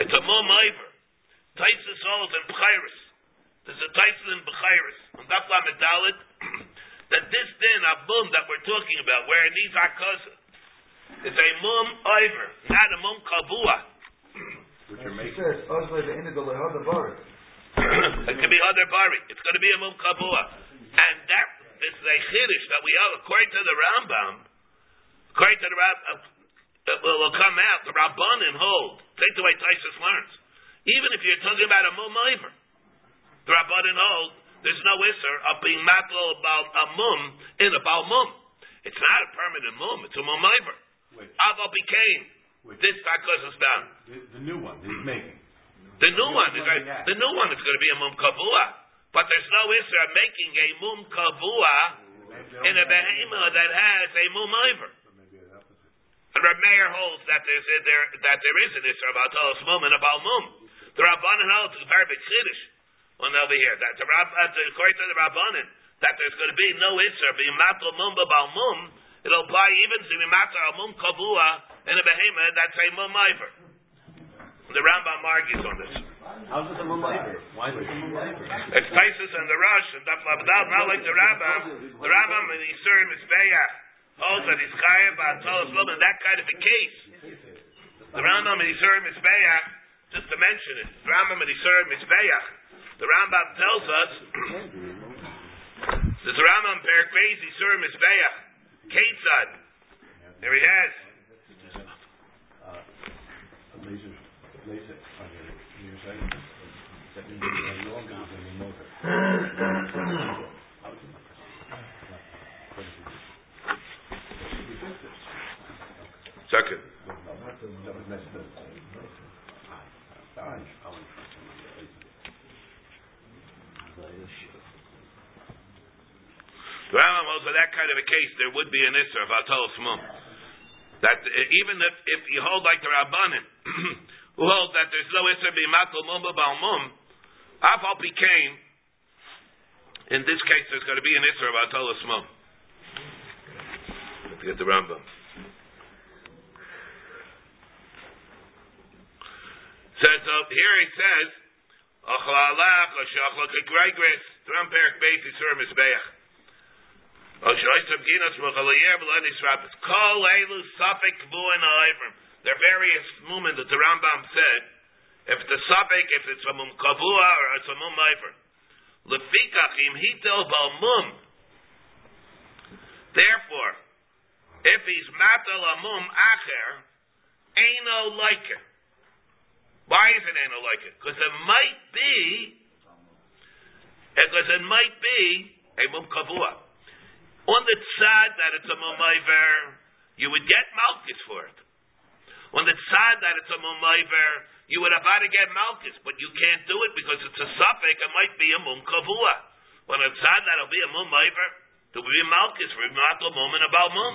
It's a mum iver. Taisus holds in Bechairis. There's a Taisus in Bechairis. On Dafla Medalid, that this din of mum that we're talking about, where it needs our cousin, is a mum iver, not a mum kavua. Which you're making. says, Osle the indigo the other bar. it could be other bari. It's going to be a mum kavua. And that is a chiddush that we have, according to the Rambam, according to the Rambam, uh, will, come out, the Rabbanin hold, take the way Taisus learns. Even if you're talking about a mum iver, the Rabbanin hold, there's no isser of being matlo about a mum in a bal mum. It's not a permanent mum, it's a mum. Which, Ava became which, this takas is done. the, the new one he's making. The new one is one the new one is going to be a mum kavua, but there's no isser of making a mum kavua in a behemoth that has a mum iver. And Reb Meir holds that there's a, there that there is an isser about tolos mum and a bal mum. The Rabbanan holds a very big chiddush one over here that the Rab, uh, the, according to the Rabbanan that there's going to be no isser being matal mum bal mum. It'll apply even to be matal mum kavua in a behemoth that's a mum iver. The Rambam argues on this. How's it a mumayver? Why is it a mumayver? It's Taisus and the Rosh and Daf Labdal, not like the Rambam. The Rambam and the Yisurim is Beyach. That he's chayav ba'atolos lum in that kind of a case. The Rambam and Yisurim is Beyach, just to mention it, the Rambam and Yisurim is Beyach. The Rambam tells us, this Rambam Perik Beis Yisurim is Beyach. Ketzad. There he has. Uh, Laser, laser on your, your side. That means you're no longer using the motor. Second. That. The Rambam holds for that kind of a case, there would be an Isser of Atolos Mum. That uh, even if, if you hold like the Rabbanim, who hold that there's no Isser b'makol mum b'bal mum, Afal became, in this case, there's going to be an Isser of Atolos Mum. Let's get the Rambam. Says uh, here he says, "Achalach l'shachla kegregres drum perik beis yisur mizbeach." Kol elu safek kvuin ha'ivrim. There are various movements that the Rambam said. If it's a safek, if it's a mum kavua or it's a mum ivrim. Lefikach im hitel bal mum. Therefore, if he's matal mum acher, aino like it. Why is it aino like it? Because it might be, eh, because it might be a mum kavua. On the tzad that it's a mumayver, you would get malchus for it. On the tzad that it's a mumayver, you would have had to get malchus, but you can't do it because it's a suffix. It might be a mum kavua. On a tzad that'll be a mumayver, there will be malchus for a mum and about mum.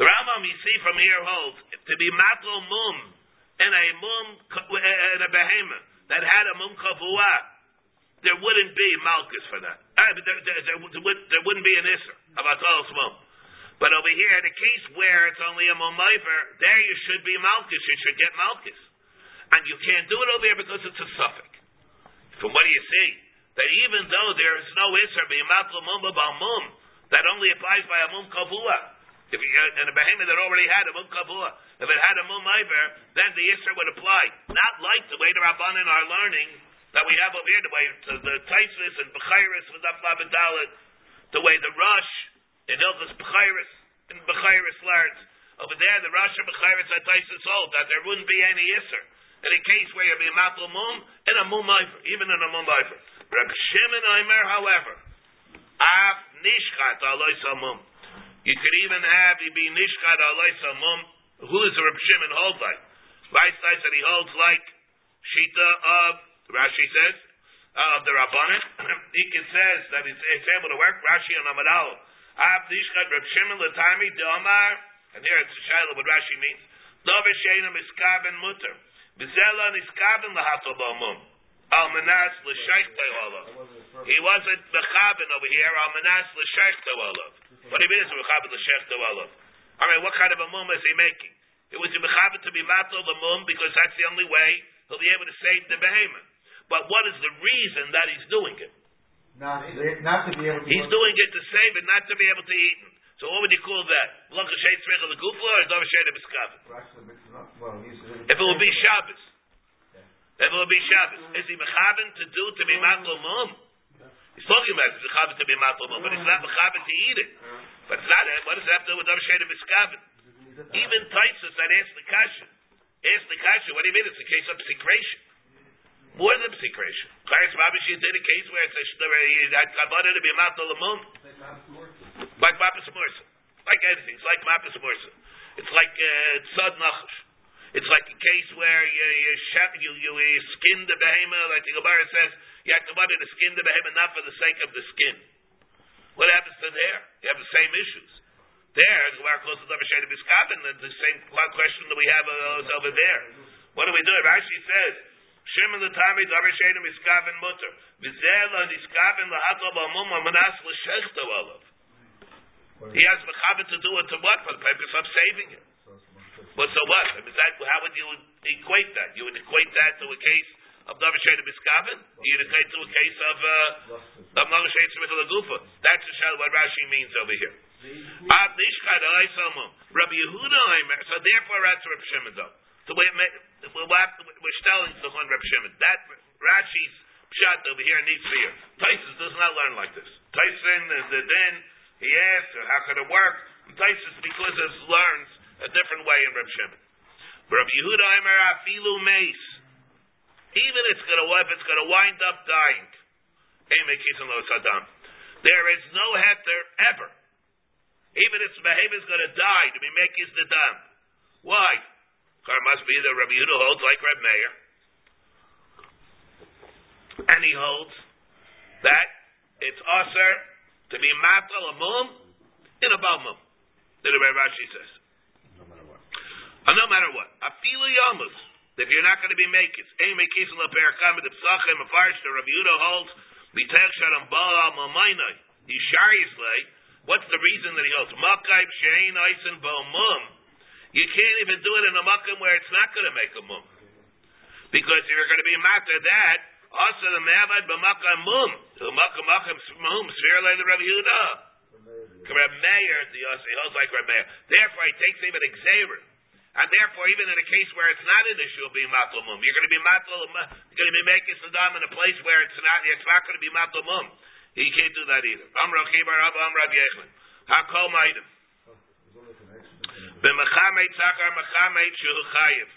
The Rambam you see from here holds to be matlo mum and a mum and a behemoth that had a mum kavua, there wouldn't be malchus for that. Uh, there, there, there, there, would, there wouldn't be an isser of atol's mum. But over here, the case where it's only a mum there you should be malchus. You should get malchus, and you can't do it over here because it's a suffix. From what do you see? That even though there is no isser being matlo mum mum, that only applies by a mum kavua. If you, and a behemoth that already had a mum kavua, if it had a mum iver, then the isser would apply. Not like the way the rabbanin are learning that we have over here, the way to the Taisus and Bechiris with Aflabidalit, the way the Rosh in Ilchus Bechiris and Bechiris learns. Over there, the Rosh and Bechiris at Taisus hold that there wouldn't be any isser. In a case where you be a mapel mum and a mum iver, even in a mum iver. Reb Shimon Aimer, however, af nishkat alois mum. You could even have he be nishkat alaisa mum. Who is the Reb Shimon hold like? Rice that he holds like shita of Rashi says uh, of the Rabbanim. he can says that it's, it's able to work. Rashi and Amadal. Ab nishkat Reb Shimon latami domar. And here it's a shiloh what Rashi means. Dovish sheina miskaben mutter. Vizela niskaben lahato mum. Al manas l'shaykh He wasn't mechaben over here. Al manas l'shaykh what do you mean it's mechabit l'shech olav? I mean, what kind of a mum is he making? It was a mechabit to be matal the mum because that's the only way he'll be able to save the behemoth. But what is the reason that he's doing it? Not, not to be able to. He's doing it to save it, not to be able to eat it. So what would you call that? Well, if it would be Shabbos. It would be Shabbos. Is he mechabit to do to be matal mum? He's talking about it's mechaber to be matal but it's not mechaber to eat it. But it's not. What does that have to do with Davar of Miskaven? Even Taisus that asked the kasha, asked the kasha. What do you mean? It's a case of secretion. More than secretion. Charis Rabishi did a case where it's a kavana to be matal mum. Like mapis morsa. Like anything. It's like mapis morsa. It's like uh, tzad nachash. It's like a case where you you, you, you, you skin the behemoth, like the Gemara says, you have to want to skin the behemoth not for the sake of the skin. What happens to there? You have the same issues. There, the Gemara close to Davar Shady Biskabin, the same question that we have uh, over there. What do we do? Rashi says, Shimon the Tami Davar Shady Biskabin Mutter. Vizela Niskabin Lahatla Bamum Manas L'Shechta Olav. He has mechabit to do it to what? For the purpose of saving him. But so what? I mean, that, how would you equate that? You would equate that to a case of Davar Sheda Biskavin? You would equate to a case of uh, of Agufa. That's what Rashi means over here. Rabbi Yehuda So therefore, that's Reb Shimon though. So we're, we're telling one Reb Shimon. That Rashi's shot over here needs fear. Taisus does not learn like this. Taisus the then he asks, how could it work? Taisus because it learns a different way in Reb Shimon. Reb Yehuda Aimer afilu meis. Even it's gonna if it's gonna wind up dying. There is no heter ever. Even if behavior is gonna die to be makis the dam. Why? Car must be that Rabbi Yehuda holds like Reb Meir. And he holds that it's usher to be matal a mum in a balmum. The Rashi says. Uh, no matter what. Afilu yamus. If you're not going to be makers, ein mekis la perakam the psachim afarish the Rabbi Yehuda holds mitech sharam baal mamaynai yishayislei. What's the reason that he holds makayb shein eisen bo mum? You can't even do it in a makom where it's not going to make a mum, because if you're going to be matter that also the me'avad b'makam mum makom makom mum sphere the Rabbi Yehuda. Reb Meir, the he holds like Reb Meir. Therefore, he takes even exaver. And therefore, even in a case where it's not an issue of being matul you're going to be matul, you're going to be making saddam in a place where it's not, it's not going to be matul He can't do that either. Amra chibar abba amra yechlin. Hakol maidim. B'mechameit tzakar mechameit shu chayiv.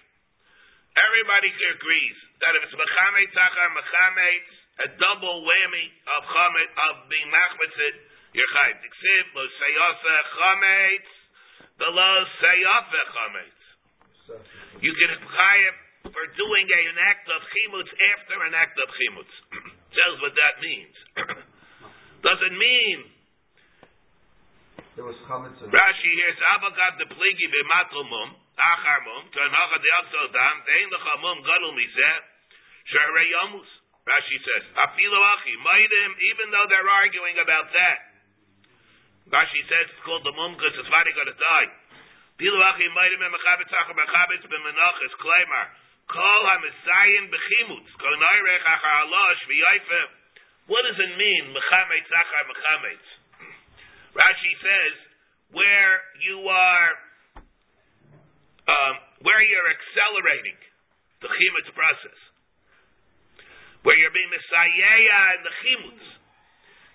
Everybody agrees that if it's mechameit tzakar mechameit, a double whammy of chamet of being machmitzit, you're chayiv. Diksiv lo seyasa chamet, the lo seyafe chamet. You get chayiv for doing a, an act of chimutz after an act of chimutz. Tells what that means. Doesn't mean There was chametz. Rashi here says, Avagat the pligi b'matul mum, achar mum, kanacha de aksel dam, dein lecha mum gadol mizeh, shere yamus. Rashi says, afilu achi, maidim, even though they're arguing about that. Rashi says it's called the mum because it's finally going to die. Achar klaimar, kol ha-misayin b'chimutz, konayrech achar alosh v'yaife. What does it mean, mechametz achar mechametz? Rashi says, where you are, um, where you're accelerating the chimutz process, where you're being misayeya in the chimutz,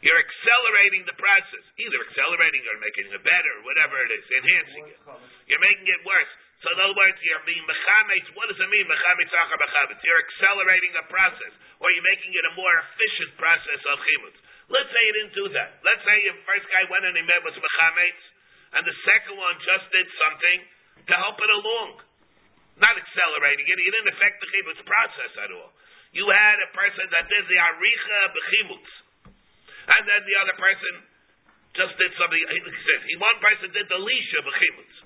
you're accelerating the process, either accelerating or making it better, whatever it is, enhancing it. You're making it worse. So in other words, you're being mechametz. What does it mean, mechametz achar mechametz? You're accelerating a process, or you're making it a more efficient process of chimutz. Let's say you didn't do that. Let's say your first guy went and he met with mechametz, and the second one just did something to help it along, not accelerating it. He didn't affect the chimutz process at all. You had a person that did the aricha b'chimutz, and then the other person just did something. He said, he, one person did the lisha b'chimutz.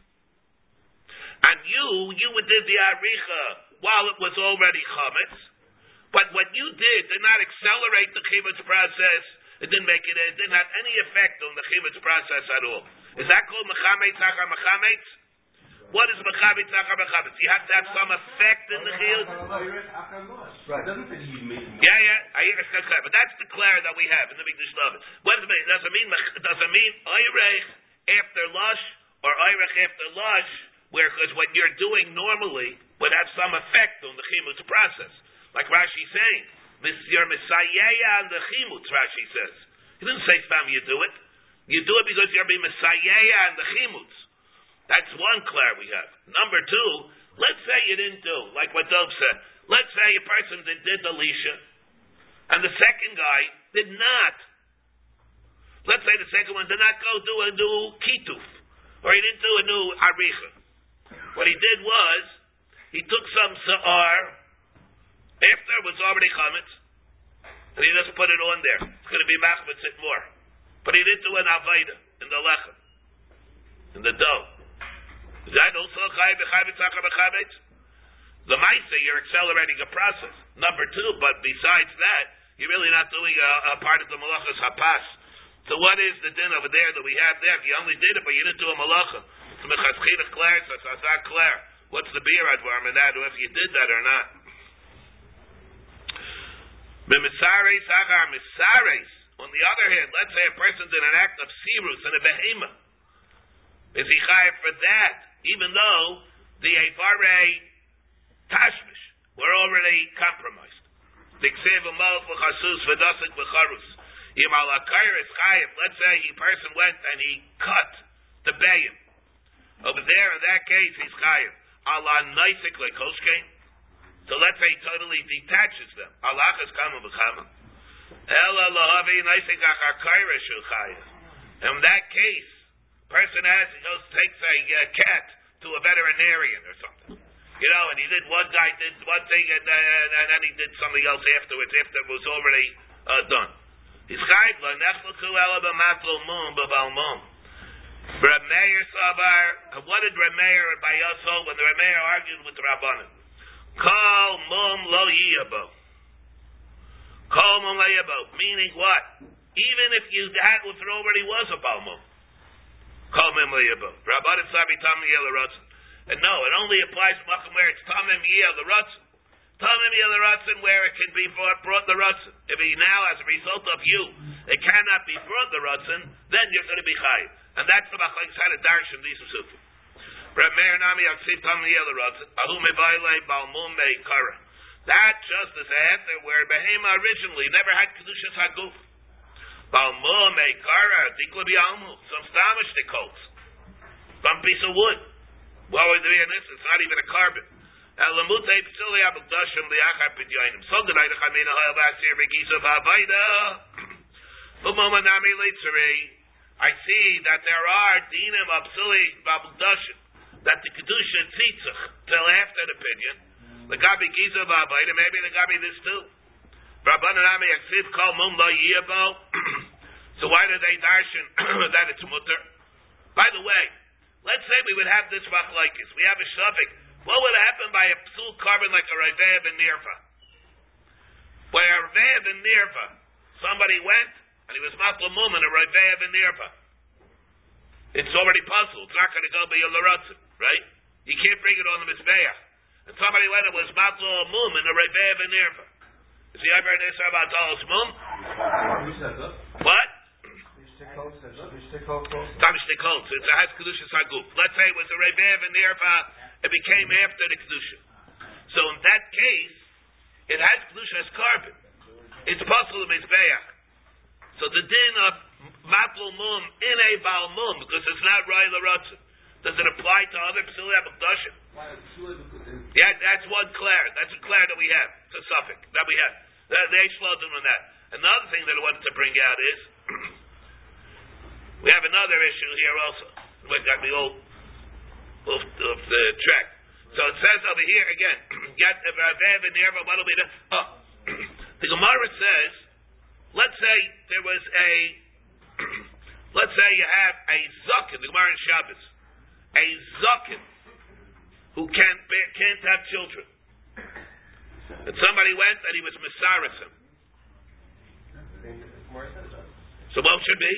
And you, you did the aricha while it was already chametz. But what you did did not accelerate the chivutz process. It didn't make it. It didn't have any effect on the chivutz process at all. Is that called mechametz achar mechametz? What is mechametz achar mechametz? You have to have some effect in the chiyuv. Right. Doesn't say you made him. Yeah, yeah, I hear clear, but that's the clear that we have in the Mikdash David. What does it mean? Does it mean does it mean after lush or oirech after lush? Where because what you're doing normally would have some effect on the chimutz process, like Rashi saying, "Mis- "You're misayeya on the chimutz." Rashi says. He didn't say stam you do it. You do it because you're being misayeya on the chimutz. That's one clear we have. Number two, let's say you didn't do like what Dov said. Let's say a person that did the lisha, and the second guy did not. Let's say the second one did not go do a new kituf, or he didn't do a new aricha. What he did was he took some sa'ar after it was already chametz, and he just put it on there. It's going to be machmetz more, but he didn't do an avaida in the lechem, in the dough. That also chay b'chay b'tzachar? The Maisa, you're accelerating a process. Number two, but besides that, you're really not doing a, a part of the malachas hapas. So what is the din over there that we have there? If you only did it, but you didn't do a malacha. So mechatzchila clear, so it's. What's the beer advarm in that, if you did that or not? B'misares agar misares. On the other hand, let's say a person did an act of sirus and a behema. Is he chayav for that? Even though the Avare Tashmish were already compromised. Let's say a person went and he cut the bayim. Over there, in that case, he's chayav. Allah naisik lekoshkein. So let's say he totally detaches them. Allah is kama b'chama. Ela lahavi naisik achar shu chayav. In that case, person has, he goes, takes a uh, cat to a veterinarian or something. You know, and he did, one guy did one thing and, uh, and then he did something else afterwards, after it was already uh, done. He's chayv la nechlechu ela mum b'bal mum. Reb Meir what did Reb Meir and Bayoso when the Reb argued with Rabbanim? Kol mum lo yiyabo. Kol mum lo yiyabo. Meaning what? Even if you had what already was a bal mum lo yiyabo. Rabbanim sabi tam yel ratzon. And no, it only applies to Makom where it's tamim yel ratzon. Tamim yel ratzon where it can be brought, the ratzon. If he now, as a result of you, it cannot be brought the ratzon, then you're going to be chayiv. And that's the machlekes had a darshan these sufim. Reb Meir Nami Aksiv Tam Yelarot, Ahu Mevaile Balmum Kara. That just as after where Behema originally never had Kedushas Haguf. Kara, some stamish. Some piece of wood. What would be in this? It's not even a carbon. Psili Liachar Pidyoinim. So I Chamina Leitzeri. I see that there are dinim of babudashim that the kedusha tzitzach till after the pidyon. The gabi giza ba'abayda, maybe the gabi this too. So why do they darshan that it's mutter? By the way, let's say we would have this machlokes. We have a shavik. What would happen by a psul carbon like a Ravev and Nirva? By a Ravev and Nirva, somebody went and he was matla mum and a Ravev and Nirva. It's already puzzled. It's not going to go by a Laratzim, right? You can't bring it on the Mizbeach. And somebody went and was matla mum and a Ravev and Nirva. Is the Iber Nisar about Talos mum? Who said that? What? Tamish Nikol. So it's a has kedusha saguf. Let's say it was a rebev and nirva. It became after the kedusha. So in that case, it has kedusha as carbon. It's possible to mizbeach. So the din of matlo mum in a bal mum because it's not royal ratzon. Does it apply to other psuli abdashim? Yeah, that's one clear. That's a clear that we have. It's a suffix that we have. They, slowed on that. Another thing that I wanted to bring out is we have another issue here also. We got me all off, the track. So it says over here again, get the the oh the Gemara says, let's say there was a let's say you have a Zukin, the Gemara in Shabbos, a Zukin who can't bear, can't have children. And somebody went and he was Messiah. So what should be?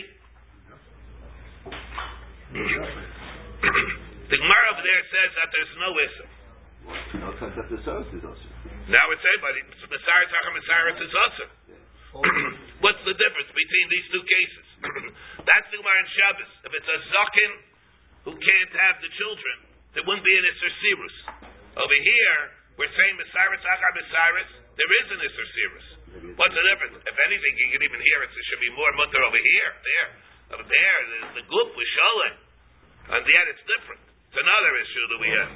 the Gemara over there says that there's no issa. No, because that's the service is also. Now it's saying, but Messiah Tachar Messiah is also. What's the difference between these two cases? That's the Gemara in Shabbos. If it's a zakin who can't have the children, there wouldn't be an Isser Sirus. Over here, we're saying Messiah Tachar Messiah, there is an Isser Sirus. What's the difference? If anything, you can even hear it, there should be more mutter over here. There. Over there, the, the group was shalom. And yet it's different. It's another issue that we have.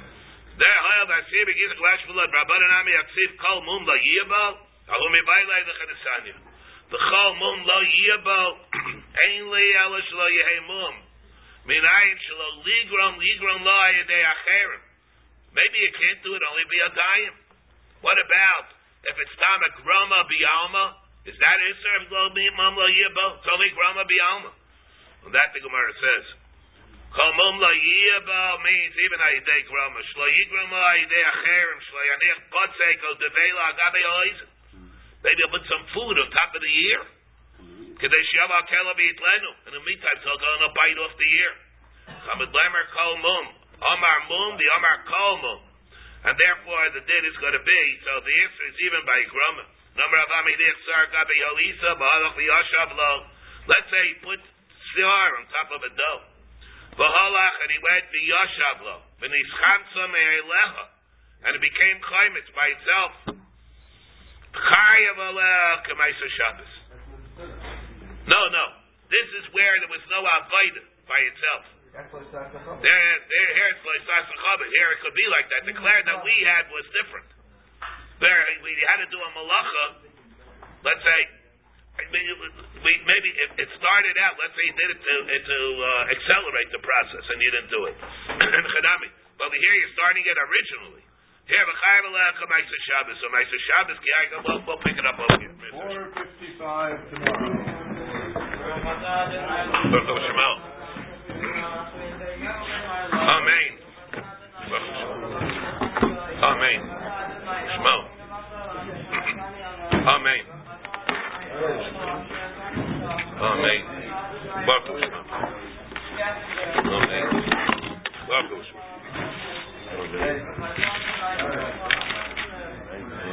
There, Hayal Basir begins to clash with Rabbanan Ami Yaksiv Kol Mum La Yibal, Ahumi Bailai the Chedesanya. The Chol Mum La Yibal, Ein Li Elish La Yehei Mum. Minayin Shalo Ligron Ligron La Yedei Acherim. Maybe you can't do it only be a dayim. What about if it's Tamak Rama Bialma? Is that Isser of Lo Mum La It's only Rama Bialma. And that the Gemara says. Kol mum la means even a yidei grama. Shlo la yidei acherim. Shlo yanich potzek devela agabe oizen. Maybe I'll put some food on top of the year. Kedei shiav kela lenu. In the meantime, I'll go and bite off the ear. Kamad lemer kol mum. Omar mum, the Omar kol mum. And therefore, the din is going to be, so the answer is even by grama. Number of amidich sar gabe yoisa, ba'alach liyashav lo. Let's say he put star on top of a dough. V'halach, and he went v'yashav lo, v'nischansa me'elecha, and it became climate by itself. Chayav aleh k'maisa Shabbos. No, no. This is where there was no avodah by itself. That's what There, there, here it's. Here it could be like that. The clair that we had was different. There, we had to do a malacha. Let's say, we, maybe it, it started out. Let's say you did it to, to uh, accelerate the process, and you didn't do it. Chadami. But here you're starting it originally. Here, v'chayv alecha ma'aser Shabbos. So ma'aser Shabbos, ki we'll, we'll pick it up over here. Four fifty-five tomorrow. Shema.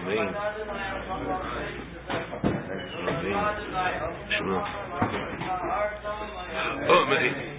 Amen. Amen. Shema. Amen.